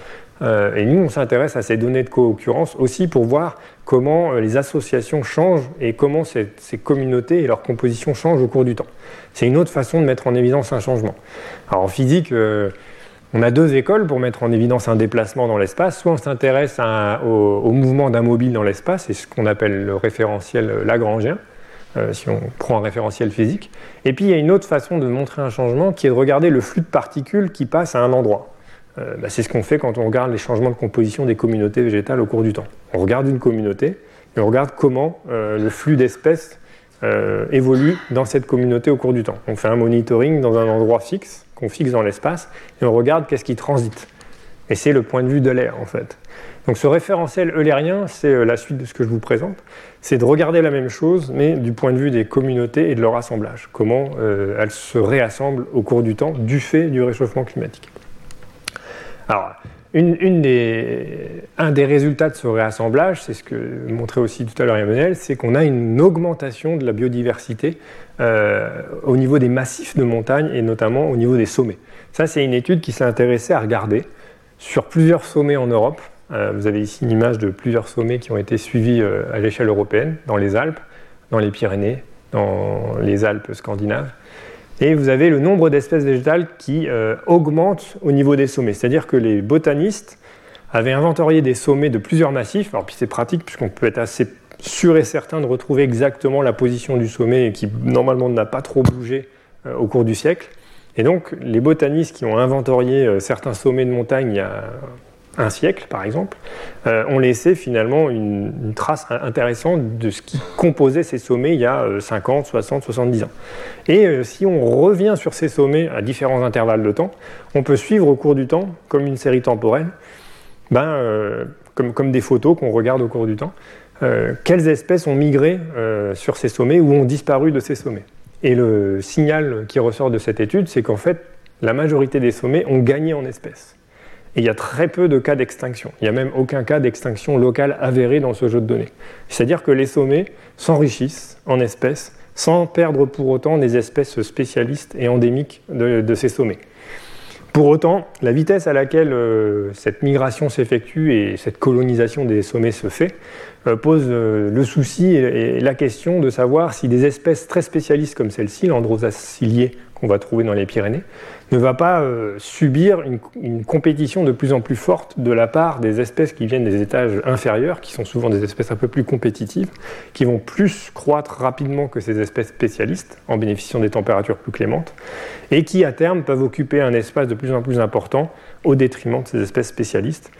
Euh, et nous, on s'intéresse à ces données de co-occurrence aussi pour voir comment les associations changent et comment ces, communautés et leur composition changent au cours du temps. C'est une autre façon de mettre en évidence un changement. Alors en physique, on a deux écoles pour mettre en évidence un déplacement dans l'espace. Soit on s'intéresse au, mouvement d'un mobile dans l'espace, c'est ce qu'on appelle le référentiel lagrangien, euh, si on prend un référentiel physique. Et puis il y a une autre façon de montrer un changement qui est de regarder le flux de particules qui passe à un endroit. Euh, bah, c'est ce qu'on fait quand on regarde les changements de composition des communautés végétales au cours du temps. On regarde une communauté et on regarde comment euh, le flux d'espèces évolue dans cette communauté au cours du temps. On fait un monitoring dans un endroit fixe qu'on fixe dans l'espace et on regarde qu'est-ce qui transite. Et c'est le point de vue de l'air en fait. Donc ce référentiel eulérien, c'est la suite de ce que je vous présente, c'est de regarder la même chose, mais du point de vue des communautés et de leur assemblage. Comment elles se réassemblent au cours du temps du fait du réchauffement climatique. Alors, un des résultats de ce réassemblage, c'est ce que montrait aussi tout à l'heure Emmanuel, c'est qu'on a une augmentation de la biodiversité euh, au niveau des massifs de montagne et notamment au niveau des sommets. Ça, c'est une étude qui s'est intéressée à regarder sur plusieurs sommets en Europe. Euh, vous avez ici une image de plusieurs sommets qui ont été suivis euh, à l'échelle européenne, dans les Alpes, dans les Pyrénées, dans les Alpes scandinaves. Et vous avez le nombre d'espèces végétales qui euh, augmente au niveau des sommets. C'est-à-dire que les botanistes avaient inventorié des sommets de plusieurs massifs. Alors, puis c'est pratique puisqu'on peut être assez sûr et certain de retrouver exactement la position du sommet qui normalement n'a pas trop bougé euh, au cours du siècle. Et donc, les botanistes qui ont inventorié euh, certains sommets de montagne il y a un siècle par exemple, euh, ont laissé finalement une, trace intéressante de ce qui composait ces sommets il y a 50, 60, 70 ans. Et euh, si on revient sur ces sommets à différents intervalles de temps, on peut suivre au cours du temps, comme une série temporelle, ben, euh, comme, comme, des photos qu'on regarde au cours du temps, quelles espèces ont migré sur ces sommets ou ont disparu de ces sommets. Et le signal qui ressort de cette étude, c'est qu'en fait, la majorité des sommets ont gagné en espèces. Et il y a très peu de cas d'extinction. Il n'y a même aucun cas d'extinction locale avéré dans ce jeu de données. C'est-à-dire que les sommets s'enrichissent en espèces sans perdre pour autant des espèces spécialistes et endémiques de, ces sommets. Pour autant, la vitesse à laquelle euh, cette migration s'effectue et cette colonisation des sommets se fait euh, pose euh, le souci et, la question de savoir si des espèces très spécialistes comme celle-ci, l'androsacilier qu'on va trouver dans les Pyrénées, ne va pas euh, subir une, compétition de plus en plus forte de la part des espèces qui viennent des étages inférieurs, qui sont souvent des espèces un peu plus compétitives, qui vont plus croître rapidement que ces espèces spécialistes, en bénéficiant des températures plus clémentes, et qui à terme peuvent occuper un espace de plus en plus important au détriment de ces espèces spécialistes,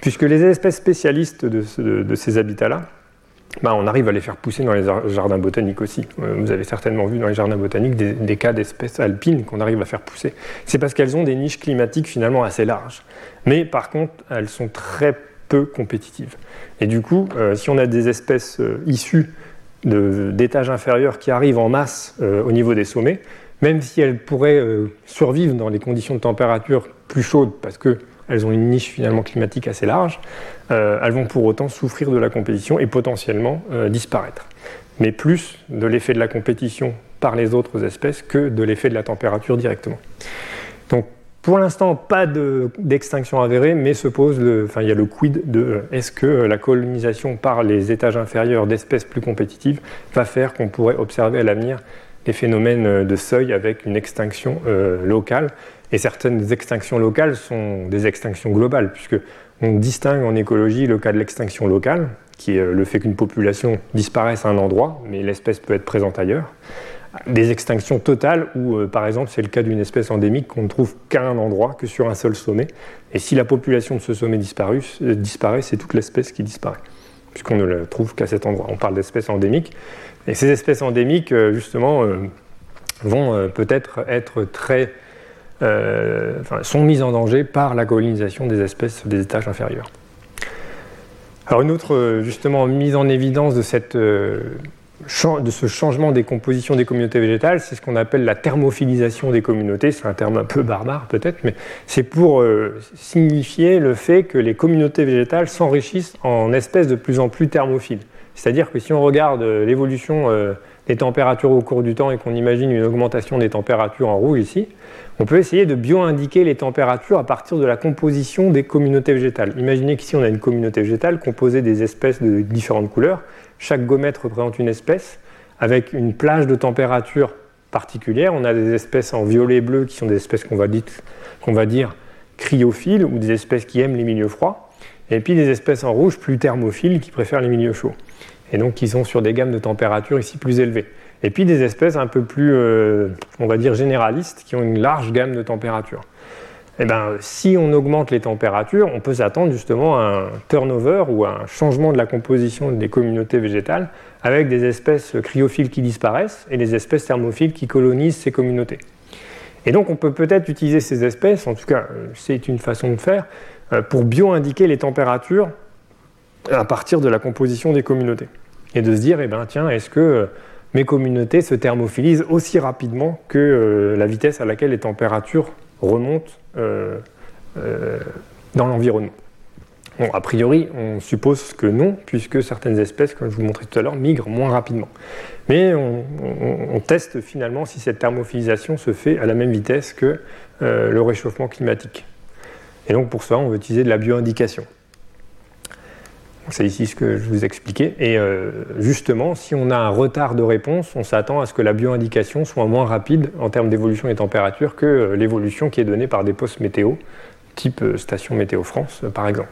puisque les espèces spécialistes de ces habitats-là, bah, on arrive à les faire pousser dans les jardins botaniques aussi. Euh, vous avez certainement vu dans les jardins botaniques des, cas d'espèces alpines qu'on arrive à faire pousser. C'est parce qu'elles ont des niches climatiques finalement assez larges. Mais par contre, elles sont très peu compétitives. Et du coup, euh, si on a des espèces euh, issues d'étages inférieurs qui arrivent en masse au niveau des sommets, même si elles pourraient survivre dans des conditions de température plus chaudes, parce que elles ont une niche finalement climatique assez large, euh, elles vont pour autant souffrir de la compétition et potentiellement euh, disparaître. Mais plus de l'effet de la compétition par les autres espèces que de l'effet de la température directement. Donc pour l'instant, pas d'extinction avérée, mais se pose le, enfin, il y a le quid de euh, est-ce que la colonisation par les étages inférieurs d'espèces plus compétitives va faire qu'on pourrait observer à l'avenir des phénomènes de seuil avec une extinction locale? Et certaines extinctions locales sont des extinctions globales, puisque on distingue en écologie le cas de l'extinction locale, qui est le fait qu'une population disparaisse à un endroit, mais l'espèce peut être présente ailleurs. Des extinctions totales, où euh, par exemple c'est le cas d'une espèce endémique qu'on ne trouve qu'à un endroit, que sur un seul sommet. Et si la population de ce sommet euh, disparaît, c'est toute l'espèce qui disparaît, puisqu'on ne la trouve qu'à cet endroit. On parle d'espèces endémiques. Et ces espèces endémiques, euh, justement, vont peut-être être très euh, sont mises en danger par la colonisation des espèces des étages inférieurs. Alors une autre euh, justement mise en évidence de, cette, euh, de ce changement des compositions des communautés végétales, c'est ce qu'on appelle la thermophilisation des communautés. C'est un terme un peu barbare peut-être, mais c'est pour signifier le fait que les communautés végétales s'enrichissent en espèces de plus en plus thermophiles. C'est-à-dire que si on regarde l'évolution des températures au cours du temps et qu'on imagine une augmentation des températures en rouge ici, on peut essayer de bio-indiquer les températures à partir de la composition des communautés végétales. Imaginez qu'ici on a une communauté végétale composée des espèces de différentes couleurs. Chaque gomètre représente une espèce avec une plage de température particulière. On a des espèces en violet et bleu qui sont des espèces qu'on va, va, dire cryophiles ou des espèces qui aiment les milieux froids, et puis des espèces en rouge plus thermophiles qui préfèrent les milieux chauds, et donc qui sont sur des gammes de température ici plus élevées. Et puis des espèces un peu plus, euh, on va dire, généralistes, qui ont une large gamme de température. Eh ben, si on augmente les températures, on peut s'attendre justement à un turnover ou à un changement de la composition des communautés végétales avec des espèces cryophiles qui disparaissent et des espèces thermophiles qui colonisent ces communautés. Et donc on peut peut-être utiliser ces espèces, en tout cas c'est une façon de faire, euh, pour bio-indiquer les températures à partir de la composition des communautés. Et de se dire, eh ben, tiens, est-ce que euh, mes communautés se thermophilisent aussi rapidement que la vitesse à laquelle les températures remontent euh, euh, dans l'environnement. A priori, on suppose que non, puisque certaines espèces, comme je vous montrais tout à l'heure, migrent moins rapidement. Mais on, teste finalement si cette thermophilisation se fait à la même vitesse que euh, le réchauffement climatique. Et donc pour ça, on veut utiliser de la bioindication. C'est ici ce que je vous expliquais. Et euh, justement, si on a un retard de réponse, on s'attend à ce que la bioindication soit moins rapide en termes d'évolution des températures que euh, l'évolution qui est donnée par des postes météo, type euh, station Météo France par exemple.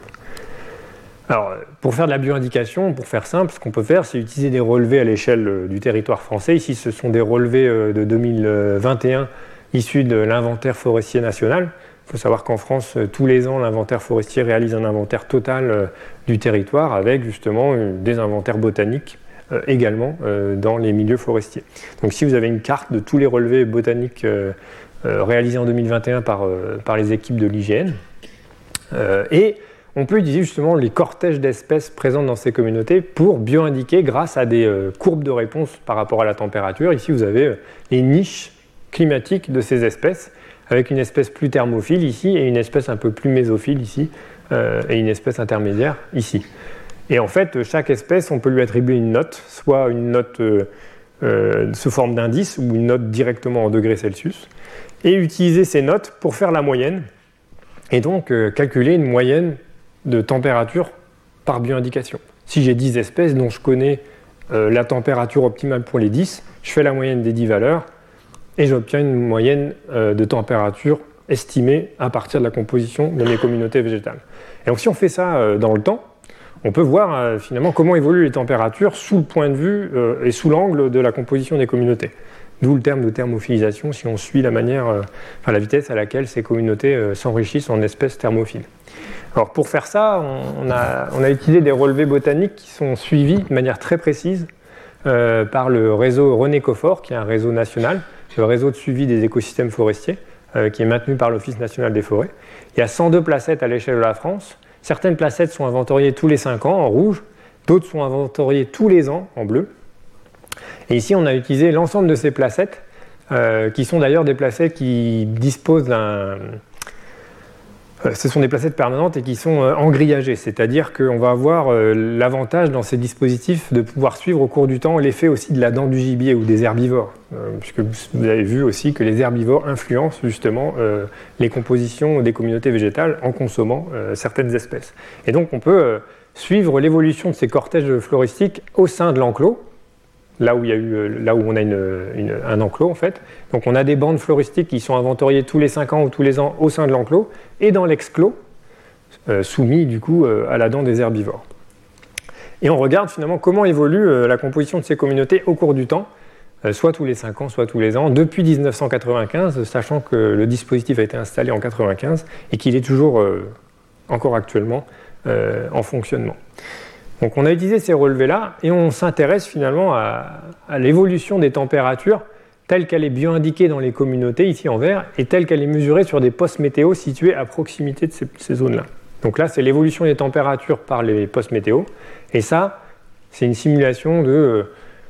Alors, pour faire de la bioindication, pour faire simple, ce qu'on peut faire, c'est utiliser des relevés à l'échelle du territoire français. Ici, ce sont des relevés de 2021 issus de l'inventaire forestier national. Il faut savoir qu'en France, euh, tous les ans, l'inventaire forestier réalise un inventaire total euh, du territoire avec justement euh, des inventaires botaniques également dans les milieux forestiers. Donc si vous avez une carte de tous les relevés botaniques réalisés en 2021 par, par les équipes de l'IGN, et on peut utiliser justement les cortèges d'espèces présentes dans ces communautés pour bioindiquer grâce à des courbes de réponse par rapport à la température. Ici, vous avez les niches climatiques de ces espèces avec une espèce plus thermophile ici et une espèce un peu plus mésophile ici, euh, et une espèce intermédiaire ici. Et en fait, chaque espèce, on peut lui attribuer une note, soit une note euh, euh, sous forme d'indice ou une note directement en degrés Celsius, et utiliser ces notes pour faire la moyenne, et donc calculer une moyenne de température par bioindication. Si j'ai 10 espèces dont je connais la température optimale pour les 10, je fais la moyenne des 10 valeurs, et j'obtiens une moyenne euh, de température estimée à partir de la composition de mes communautés végétales. Et donc si on fait ça euh, dans le temps, on peut voir euh, finalement comment évoluent les températures sous le point de vue et sous l'angle de la composition des communautés. D'où le terme de thermophilisation si on suit la manière, enfin la vitesse à laquelle ces communautés s'enrichissent en espèces thermophiles. Alors pour faire ça, on a, utilisé des relevés botaniques qui sont suivis de manière très précise par le réseau René Coffort, qui est un réseau national, le réseau de suivi des écosystèmes forestiers, euh, qui est maintenu par l'Office national des forêts. Il y a 102 placettes à l'échelle de la France. Certaines placettes sont inventoriées tous les 5 ans en rouge, d'autres sont inventoriées tous les ans en bleu. Et ici, on a utilisé l'ensemble de ces placettes, euh, qui sont d'ailleurs des placettes qui disposent d'un ce sont des placettes permanentes et qui sont euh, engrillagées, c'est-à-dire qu'on va avoir euh, l'avantage dans ces dispositifs de pouvoir suivre au cours du temps l'effet aussi de la dent du gibier ou des herbivores, puisque vous avez vu aussi que les herbivores influencent justement les compositions des communautés végétales en consommant certaines espèces. Et donc on peut suivre l'évolution de ces cortèges floristiques au sein de l'enclos, là où, il y a eu, euh, là où on a un enclos en fait. Donc on a des bandes floristiques qui sont inventoriées tous les 5 ans ou tous les ans au sein de l'enclos et dans l'exclos, euh, soumis du coup euh, à la dent des herbivores. Et on regarde finalement comment évolue la composition de ces communautés au cours du temps, soit tous les 5 ans, soit tous les ans, depuis 1995, sachant que le dispositif a été installé en 1995 et qu'il est toujours encore actuellement en fonctionnement. Donc on a utilisé ces relevés-là et on s'intéresse finalement à, l'évolution des températures telle qu'elle est bien indiquée dans les communautés, ici en vert, et telle qu'elle est mesurée sur des postes météo situés à proximité de ces, zones-là. Donc là, c'est l'évolution des températures par les postes météo. Et ça, c'est une simulation de euh,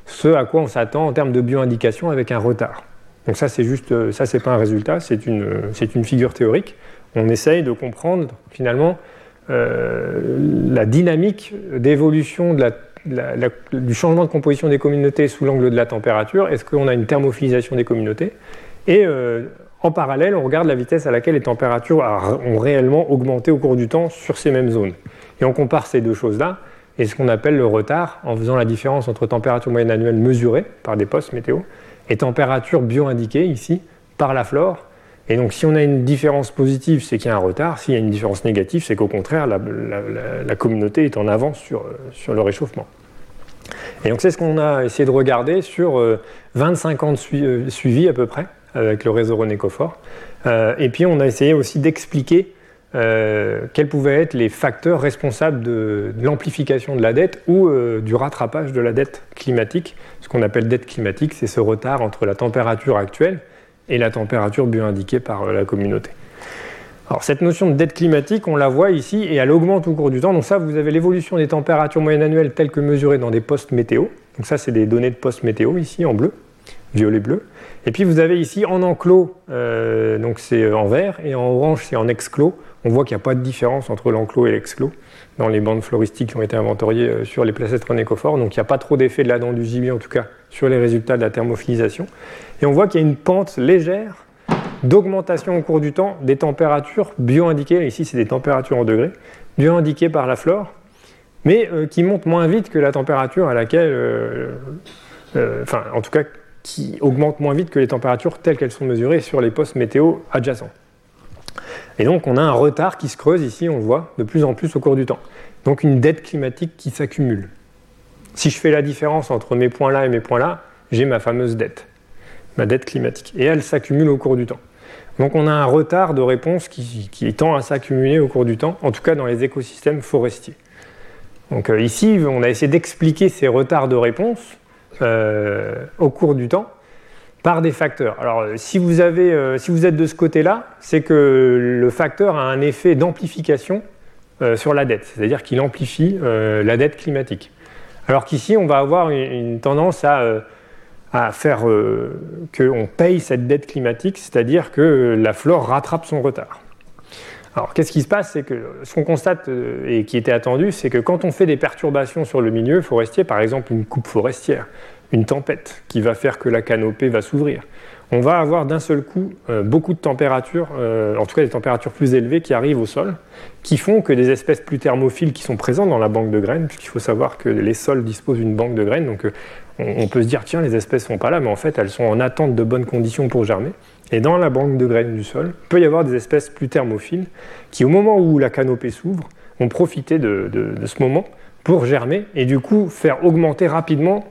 ce à quoi on s'attend en termes de bioindication avec un retard. Donc ça, c'est juste, euh, ça, c'est pas un résultat, c'est une, c'est une figure théorique. On essaye de comprendre finalement euh, la dynamique d'évolution du changement de composition des communautés sous l'angle de la température. Est-ce qu'on a une thermophilisation des communautés Et euh, en parallèle, on regarde la vitesse à laquelle les températures ont réellement augmenté au cours du temps sur ces mêmes zones. Et on compare ces deux choses-là et ce qu'on appelle le retard en faisant la différence entre température moyenne annuelle mesurée par des postes météo et température bio-indiquée ici par la flore Et donc si on a une différence positive, c'est qu'il y a un retard. S'il y a une différence négative, c'est qu'au contraire, la, communauté est en avance sur, sur le réchauffement. Et donc c'est ce qu'on a essayé de regarder sur 25 ans de suivi à peu près avec le réseau René et puis on a essayé aussi d'expliquer euh, quels pouvaient être les facteurs responsables de, l'amplification de la dette ou euh, du rattrapage de la dette climatique. Ce qu'on appelle dette climatique, c'est ce retard entre la température actuelle et la température bioindiquée par euh, la communauté. Alors cette notion de dette climatique, on la voit ici et elle augmente au cours du temps. Donc ça, vous avez l'évolution des températures moyennes annuelles telles que mesurées dans des postes météo. Donc ça, c'est des données de postes météo ici en bleu, violet bleu. Et puis vous avez ici en enclos, donc c'est en vert, et en orange, c'est en exclos on voit qu'il n'y a pas de différence entre l'enclos et l'exclos dans les bandes floristiques qui ont été inventoriées euh, sur les placettes René-Coffort. Donc il n'y a pas trop d'effet de la dent du gibier, en tout cas, sur les résultats de la thermophilisation. Et on voit qu'il y a une pente légère d'augmentation au cours du temps des températures bio-indiquées. Ici, c'est des températures en degrés, bio-indiquées par la flore, mais euh, qui montent moins vite que la température à laquelle. Euh, enfin, en tout cas, qui augmentent moins vite que les températures telles qu'elles sont mesurées sur les postes météo adjacents. Et donc on a un retard qui se creuse ici, on le voit, de plus en plus au cours du temps. Donc une dette climatique qui s'accumule. Si je fais la différence entre mes points là et mes points là, j'ai ma fameuse dette, ma dette climatique. Et elle s'accumule au cours du temps. Donc on a un retard de réponse qui, tend à s'accumuler au cours du temps, en tout cas dans les écosystèmes forestiers. Donc euh, ici, on a essayé d'expliquer ces retards de réponse euh, au cours du temps par des facteurs. Alors, euh, si vous, avez, euh, si vous êtes de ce côté-là, c'est que le facteur a un effet d'amplification euh, sur la dette, c'est-à-dire qu'il amplifie la dette climatique. Alors qu'ici, on va avoir une, tendance à, à faire qu'on paye cette dette climatique, c'est-à-dire que la flore rattrape son retard. Alors, qu'est-ce qui se passe? C'est que ce qu'on constate et qui était attendu, c'est que quand on fait des perturbations sur le milieu forestier, par exemple une coupe forestière, une tempête qui va faire que la canopée va s'ouvrir. On va avoir d'un seul coup euh, beaucoup de températures, euh, en tout cas des températures plus élevées qui arrivent au sol, qui font que des espèces plus thermophiles qui sont présentes dans la banque de graines, puisqu'il faut savoir que les sols disposent d'une banque de graines, donc euh, on, peut se dire tiens les espèces sont pas là, mais en fait elles sont en attente de bonnes conditions pour germer. Et dans la banque de graines du sol, peut y avoir des espèces plus thermophiles qui, au moment où la canopée s'ouvre, vont profiter de, de ce moment pour germer et du coup faire augmenter rapidement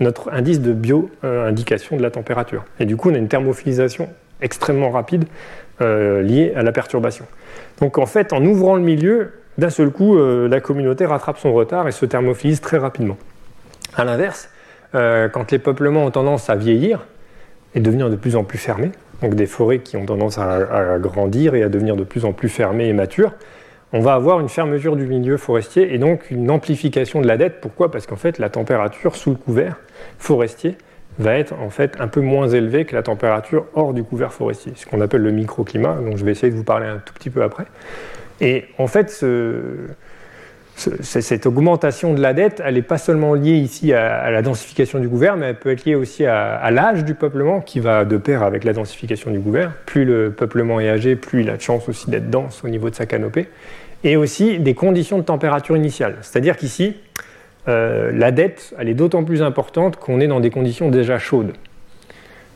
notre indice de bio-indication de la température. Et du coup, on a une thermophilisation extrêmement rapide euh, liée à la perturbation. Donc en fait, en ouvrant le milieu, d'un seul coup, euh, la communauté rattrape son retard et se thermophilise très rapidement. A l'inverse, euh, quand les peuplements ont tendance à vieillir et devenir de plus en plus fermés, donc des forêts qui ont tendance à, à grandir et à devenir de plus en plus fermées et matures, on va avoir une fermeture du milieu forestier et donc une amplification de la dette. Pourquoi? Parce qu'en fait, la température sous le couvert forestier va être en fait un peu moins élevée que la température hors du couvert forestier, ce qu'on appelle le microclimat, dont je vais essayer de vous parler un tout petit peu après. Et en fait, cette augmentation de la dette, elle n'est pas seulement liée ici à, la densification du couvert, mais elle peut être liée aussi à, l'âge du peuplement qui va de pair avec la densification du couvert. Plus le peuplement est âgé, plus il a de chance aussi d'être dense au niveau de sa canopée et aussi des conditions de température initiale. C'est-à-dire qu'ici, euh, la dette, elle est d'autant plus importante qu'on est dans des conditions déjà chaudes.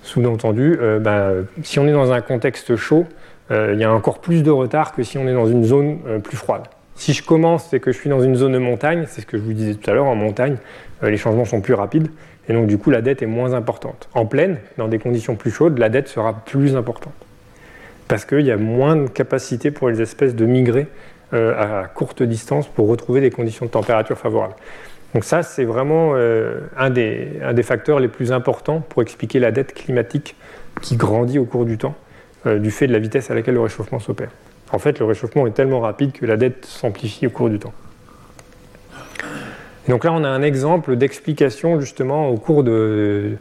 Sous-entendu, euh, ben, si on est dans un contexte chaud, euh, il y a encore plus de retard que si on est dans une zone plus froide. Si je commence et que je suis dans une zone de montagne, c'est ce que je vous disais tout à l'heure, en montagne, les changements sont plus rapides et donc du coup la dette est moins importante. En plaine, dans des conditions plus chaudes, la dette sera plus importante parce qu'il y a moins de capacité pour les espèces de migrer euh, à courte distance pour retrouver des conditions de température favorables. Donc ça, c'est vraiment euh, un, des, facteurs les plus importants pour expliquer la dette climatique qui grandit au cours du temps euh, du fait de la vitesse à laquelle le réchauffement s'opère. En fait, le réchauffement est tellement rapide que la dette s'amplifie au cours du temps. donc là, on a un exemple d'explication justement au cours du,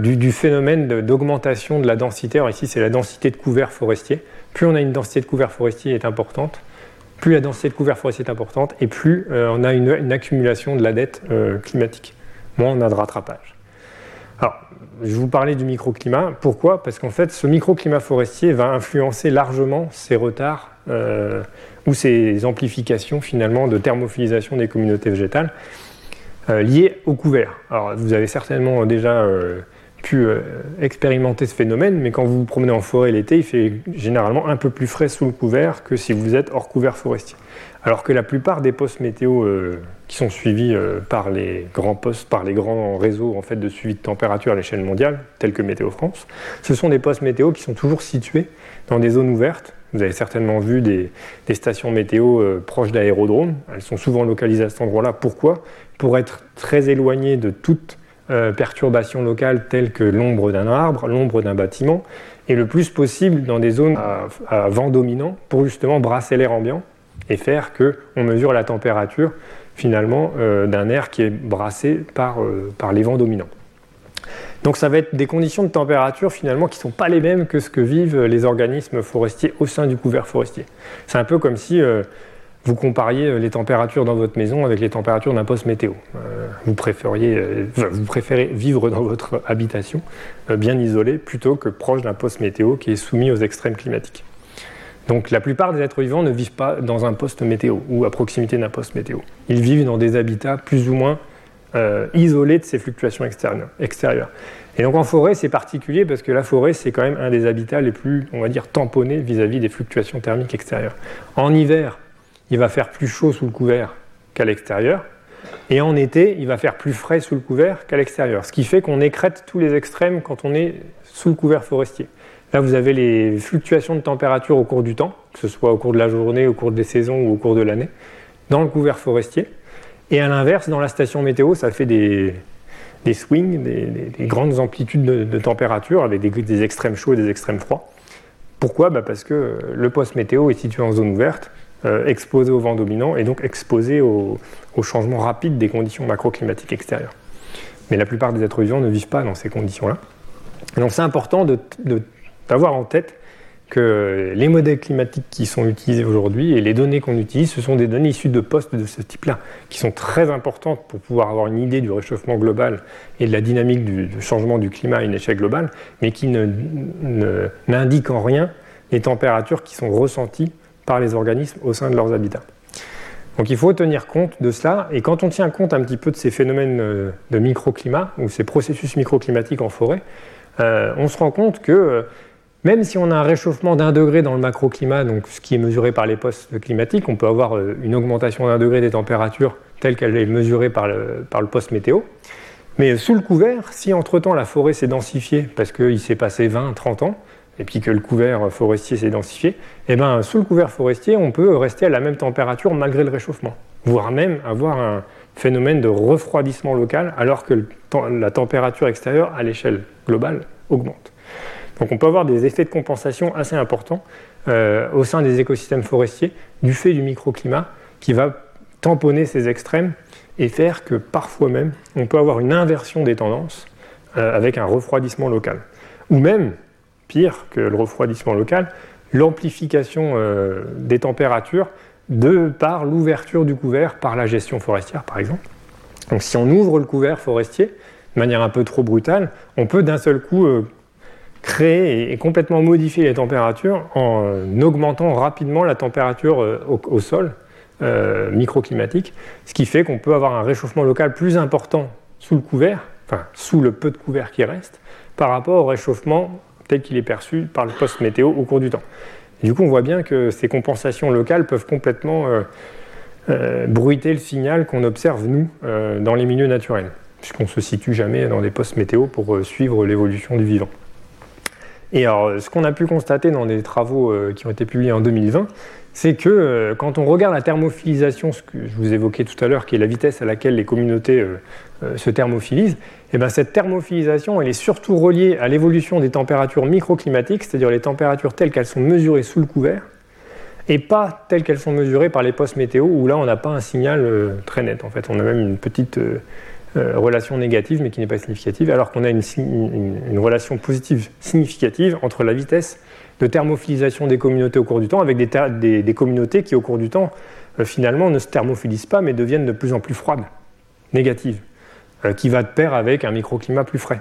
du, phénomène d'augmentation de la densité. Alors ici, c'est la densité de couvert forestier. Plus on a une densité de couvert forestier est importante, plus la densité de couvert forestier est importante et plus euh, on a une, accumulation de la dette euh, climatique. Moins on a de rattrapage. Alors, je vous parler du microclimat. Pourquoi? Parce qu'en fait, ce microclimat forestier va influencer largement ces retards euh, ou ces amplifications finalement de thermophilisation des communautés végétales liées au couvert. Alors, vous avez certainement déjà pu expérimenter ce phénomène, mais quand vous vous promenez en forêt l'été, il fait généralement un peu plus frais sous le couvert que si vous êtes hors couvert forestier. Alors que la plupart des postes météo euh, qui sont suivis euh, par les grands postes, par les grands réseaux en fait, de suivi de température à l'échelle mondiale, tels que Météo France, ce sont des postes météo qui sont toujours situés dans des zones ouvertes. Vous avez certainement vu des, stations météo euh, proches d'aérodromes. Elles sont souvent localisées à cet endroit-là. Pourquoi? Pour être très éloignées de toute perturbation locale telle que l'ombre d'un arbre, l'ombre d'un bâtiment, et le plus possible dans des zones à vent dominant pour justement brasser l'air ambiant et faire qu'on mesure la température finalement euh, d'un air qui est brassé par, euh, par les vents dominants. Donc ça va être des conditions de température finalement qui ne sont pas les mêmes que ce que vivent les organismes forestiers au sein du couvert forestier. C'est un peu comme si euh, vous compariez les températures dans votre maison avec les températures d'un poste météo. vous, préfériez, vous préférez vivre dans votre habitation bien isolée plutôt que proche d'un poste météo qui est soumis aux extrêmes climatiques. Donc la plupart des êtres vivants ne vivent pas dans un poste météo ou à proximité d'un poste météo. Ils vivent dans des habitats plus ou moins euh, isolés de ces fluctuations extérieures. Et donc en forêt, c'est particulier parce que la forêt, c'est quand même un des habitats les plus, on va dire, tamponnés vis-à-vis des fluctuations thermiques extérieures. En hiver, il va faire plus chaud sous le couvert qu'à l'extérieur. Et en été, il va faire plus frais sous le couvert qu'à l'extérieur. Ce qui fait qu'on écrète tous les extrêmes quand on est sous le couvert forestier. Là, vous avez les fluctuations de température au cours du temps, que ce soit au cours de la journée, au cours des saisons ou au cours de l'année, dans le couvert forestier. Et à l'inverse, dans la station météo, ça fait des, swings, des, grandes amplitudes de, température avec des, extrêmes chauds et des extrêmes froids. Pourquoi? Bah, Parce que le poste météo est situé en zone ouverte, euh, exposé au vent dominant et donc exposé au, au changement rapide des conditions macroclimatiques extérieures. Mais la plupart des êtres vivants ne vivent pas dans ces conditions-là. Donc c'est important de d'avoir en tête que les modèles climatiques qui sont utilisés aujourd'hui et les données qu'on utilise, ce sont des données issues de postes de ce type-là, qui sont très importantes pour pouvoir avoir une idée du réchauffement global et de la dynamique du, changement du climat à une échelle globale, mais qui n'indiquent en rien les températures qui sont ressenties par les organismes au sein de leurs habitats. Donc il faut tenir compte de cela, et quand on tient compte un petit peu de ces phénomènes euh, de microclimat, ou ces processus microclimatiques en forêt, euh, on se rend compte que euh, même si on a un réchauffement d'un degré dans le macroclimat, donc ce qui est mesuré par les postes climatiques, on peut avoir euh, une augmentation d'un degré des températures telle qu'elle est mesurée par le, poste météo. Mais sous le couvert, si entre-temps la forêt s'est densifiée, parce qu'il s'est passé 20, 30 ans, et puis que le couvert forestier s'est densifié, eh ben, sous le couvert forestier, on peut rester à la même température malgré le réchauffement, voire même avoir un phénomène de refroidissement local alors que la température extérieure à l'échelle globale augmente. Donc on peut avoir des effets de compensation assez importants euh, au sein des écosystèmes forestiers du fait du microclimat qui va tamponner ces extrêmes et faire que parfois même on peut avoir une inversion des tendances euh, avec un refroidissement local. Ou même, pire que le refroidissement local, l'amplification euh, des températures de par l'ouverture du couvert par la gestion forestière par exemple. Donc si on ouvre le couvert forestier de manière un peu trop brutale, on peut d'un seul coup créer et complètement modifier les températures en euh, augmentant rapidement la température euh, au, sol euh, microclimatique, ce qui fait qu'on peut avoir un réchauffement local plus important sous le couvert, enfin sous le peu de couvert qui reste, par rapport au réchauffement tel qu'il est perçu par le poste météo au cours du temps. du coup, on voit bien que ces compensations locales peuvent complètement bruiter le signal qu'on observe, nous, dans les milieux naturels, puisqu'on ne se situe jamais dans des postes météo pour suivre l'évolution du vivant. Et alors, ce qu'on a pu constater dans des travaux euh, qui ont été publiés en 2020, c'est que euh, quand on regarde la thermophilisation, ce que je vous évoquais tout à l'heure, qui est la vitesse à laquelle les communautés euh, se thermophilisent, et eh bien cette thermophilisation, elle est surtout reliée à l'évolution des températures microclimatiques, c'est-à-dire les températures telles qu'elles sont mesurées sous le couvert, et pas telles qu'elles sont mesurées par les postes météo, où là on n'a pas un signal très net. En fait, on a même une petite euh, relation négative mais qui n'est pas significative, alors qu'on a une, relation positive significative entre la vitesse de thermophilisation des communautés au cours du temps avec des, des, communautés qui au cours du temps euh, finalement ne se thermophilisent pas mais deviennent de plus en plus froides, négatives, euh, qui va de pair avec un microclimat plus frais.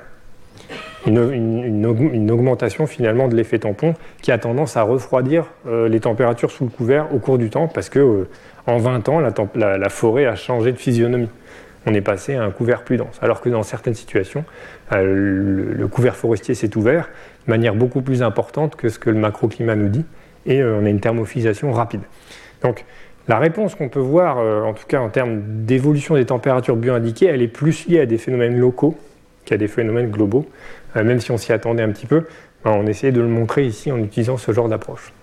Une, augmentation finalement de l'effet tampon qui a tendance à refroidir les températures sous le couvert au cours du temps parce que en 20 ans la, forêt a changé de physionomie. On est passé à un couvert plus dense. Alors que dans certaines situations, le, couvert forestier s'est ouvert de manière beaucoup plus importante que ce que le macroclimat nous dit, et on a une thermophilisation rapide. Donc, la réponse qu'on peut voir, en tout cas en termes d'évolution des températures bioindiquées, elle est plus liée à des phénomènes locaux qu'à des phénomènes globaux, même si on s'y attendait un petit peu. On essayait de le montrer ici en utilisant ce genre d'approche.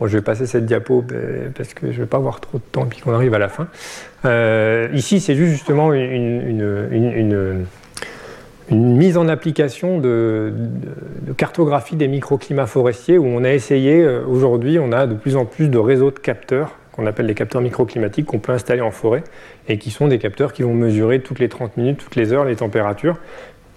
Bon, je vais passer cette diapo ben, parce que je ne vais pas avoir trop de temps puis qu'on arrive à la fin. Euh, ici, c'est juste justement une, mise en application de, cartographie des microclimats forestiers où on a essayé, euh, aujourd'hui, on a de plus en plus de réseaux de capteurs qu'on appelle les capteurs microclimatiques qu'on peut installer en forêt et qui sont des capteurs qui vont mesurer toutes les 30 minutes, toutes les heures les températures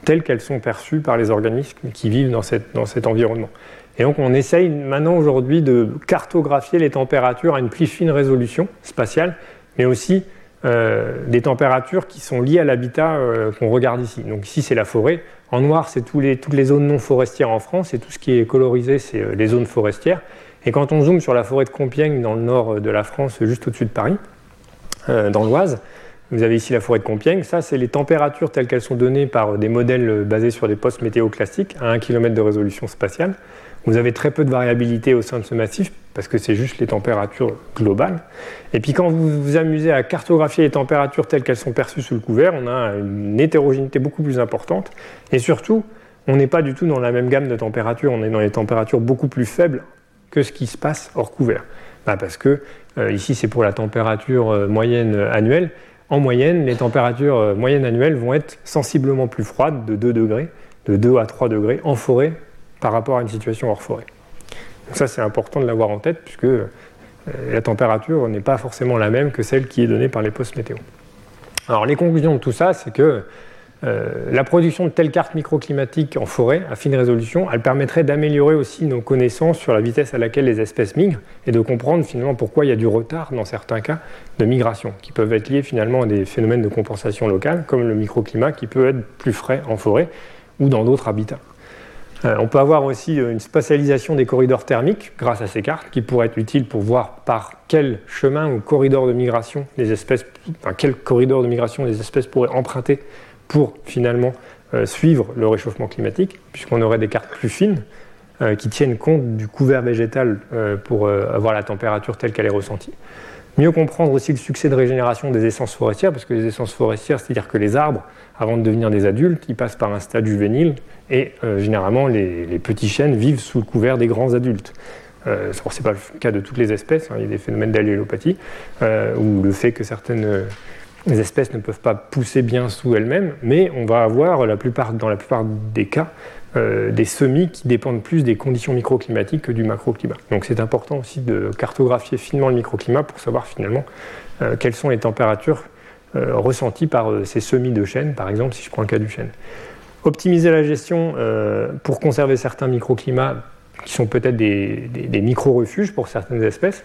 telles qu'elles sont perçues par les organismes qui vivent dans, dans cet environnement. Et donc on essaye maintenant aujourd'hui de cartographier les températures à une plus fine résolution spatiale, mais aussi euh, des températures qui sont liées à l'habitat euh, qu'on regarde ici. Donc ici c'est la forêt. En noir c'est toutes les zones non forestières en France et tout ce qui est colorisé c'est euh, les zones forestières. Et quand on zoome sur la forêt de Compiègne dans le nord de la France, juste au-dessus de Paris, dans l'Oise, vous avez ici la forêt de Compiègne. Ça, c'est les températures telles qu'elles sont données par des modèles basés sur des postes météo classiques à 1 km de résolution spatiale. Vous avez très peu de variabilité au sein de ce massif parce que c'est juste les températures globales. Et puis quand vous vous amusez à cartographier les températures telles qu'elles sont perçues sous le couvert, on a une hétérogénéité beaucoup plus importante. Et surtout, on n'est pas du tout dans la même gamme de températures, on est dans les températures beaucoup plus faibles que ce qui se passe hors couvert. Bah, parce que euh, ici c'est pour la température euh, moyenne annuelle. En moyenne, les températures euh, moyennes annuelles vont être sensiblement plus froides, de 2 degrés, de 2 à 3 degrés en forêt par rapport à une situation hors forêt. ça, c'est important de l'avoir en tête puisque euh, la température n'est pas forcément la même que celle qui est donnée par les postes météo. Alors les conclusions de tout ça, c'est que euh, la production de telles cartes microclimatiques en forêt à fine résolution, elle permettrait d'améliorer aussi nos connaissances sur la vitesse à laquelle les espèces migrent et de comprendre finalement pourquoi il y a du retard dans certains cas de migration, qui peuvent être liés finalement à des phénomènes de compensation locale, comme le microclimat qui peut être plus frais en forêt ou dans d'autres habitats. Euh, on peut avoir aussi euh, une spatialisation des corridors thermiques grâce à ces cartes qui pourraient être utiles pour voir par quel chemin ou corridor de migration les espèces, quel corridor de migration les espèces pourraient emprunter pour finalement euh, suivre le réchauffement climatique, puisqu'on aurait des cartes plus fines qui tiennent compte du couvert végétal pour avoir la température telle qu'elle est ressentie. Mieux comprendre aussi le succès de régénération des essences forestières, parce que les essences forestières, c'est-à-dire que les arbres, avant de devenir des adultes, ils passent par un stade juvénile, et euh, généralement les, petits chênes vivent sous le couvert des grands adultes. Euh, ce n'est pas le cas de toutes les espèces, hein. il y a des phénomènes d'allélopathie, euh, ou le fait que certaines espèces ne peuvent pas pousser bien sous elles-mêmes, mais on va avoir dans la plupart des cas euh, des semis qui dépendent plus des conditions microclimatiques que du macroclimat. Donc c'est important aussi de cartographier finement le microclimat pour savoir finalement euh, quelles sont les températures euh, ressenties par ces semis de chêne, par exemple si je prends le cas du chêne. Optimiser la gestion pour conserver certains microclimats qui sont peut-être des, des micro-refuges pour certaines espèces.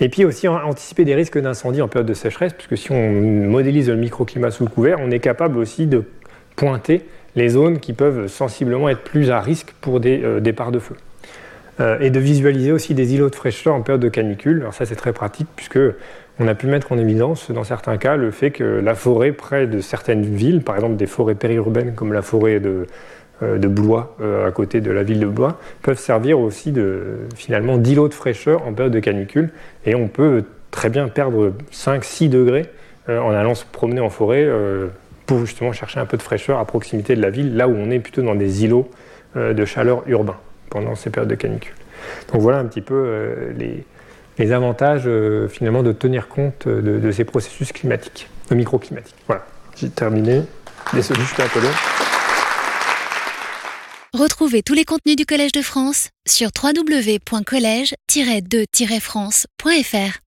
Et puis aussi anticiper des risques d'incendie en période de sécheresse, puisque si on modélise le microclimat sous le couvert, on est capable aussi de pointer les zones qui peuvent sensiblement être plus à risque pour des euh, départs de feu. Euh, et de visualiser aussi des îlots de fraîcheur en période de canicule. Alors ça c'est très pratique puisque on a pu mettre en évidence dans certains cas le fait que la forêt près de certaines villes, par exemple des forêts périurbaines comme la forêt de, euh, Blois à côté de la ville de Blois, peuvent servir aussi de, finalement d'îlots de fraîcheur en période de canicule. Et on peut très bien perdre 5-6 degrés en allant se promener en forêt pour justement chercher un peu de fraîcheur à proximité de la ville, là où on est plutôt dans des îlots euh, de chaleur urbains pendant ces périodes de canicule. Donc voilà un petit peu euh, les, avantages euh, finalement de tenir compte de, ces processus climatiques, de microclimatiques. Voilà, j'ai terminé. Désolé, je un peu. Retrouvez tous les contenus du Collège de France sur www.colège-2-france.fr.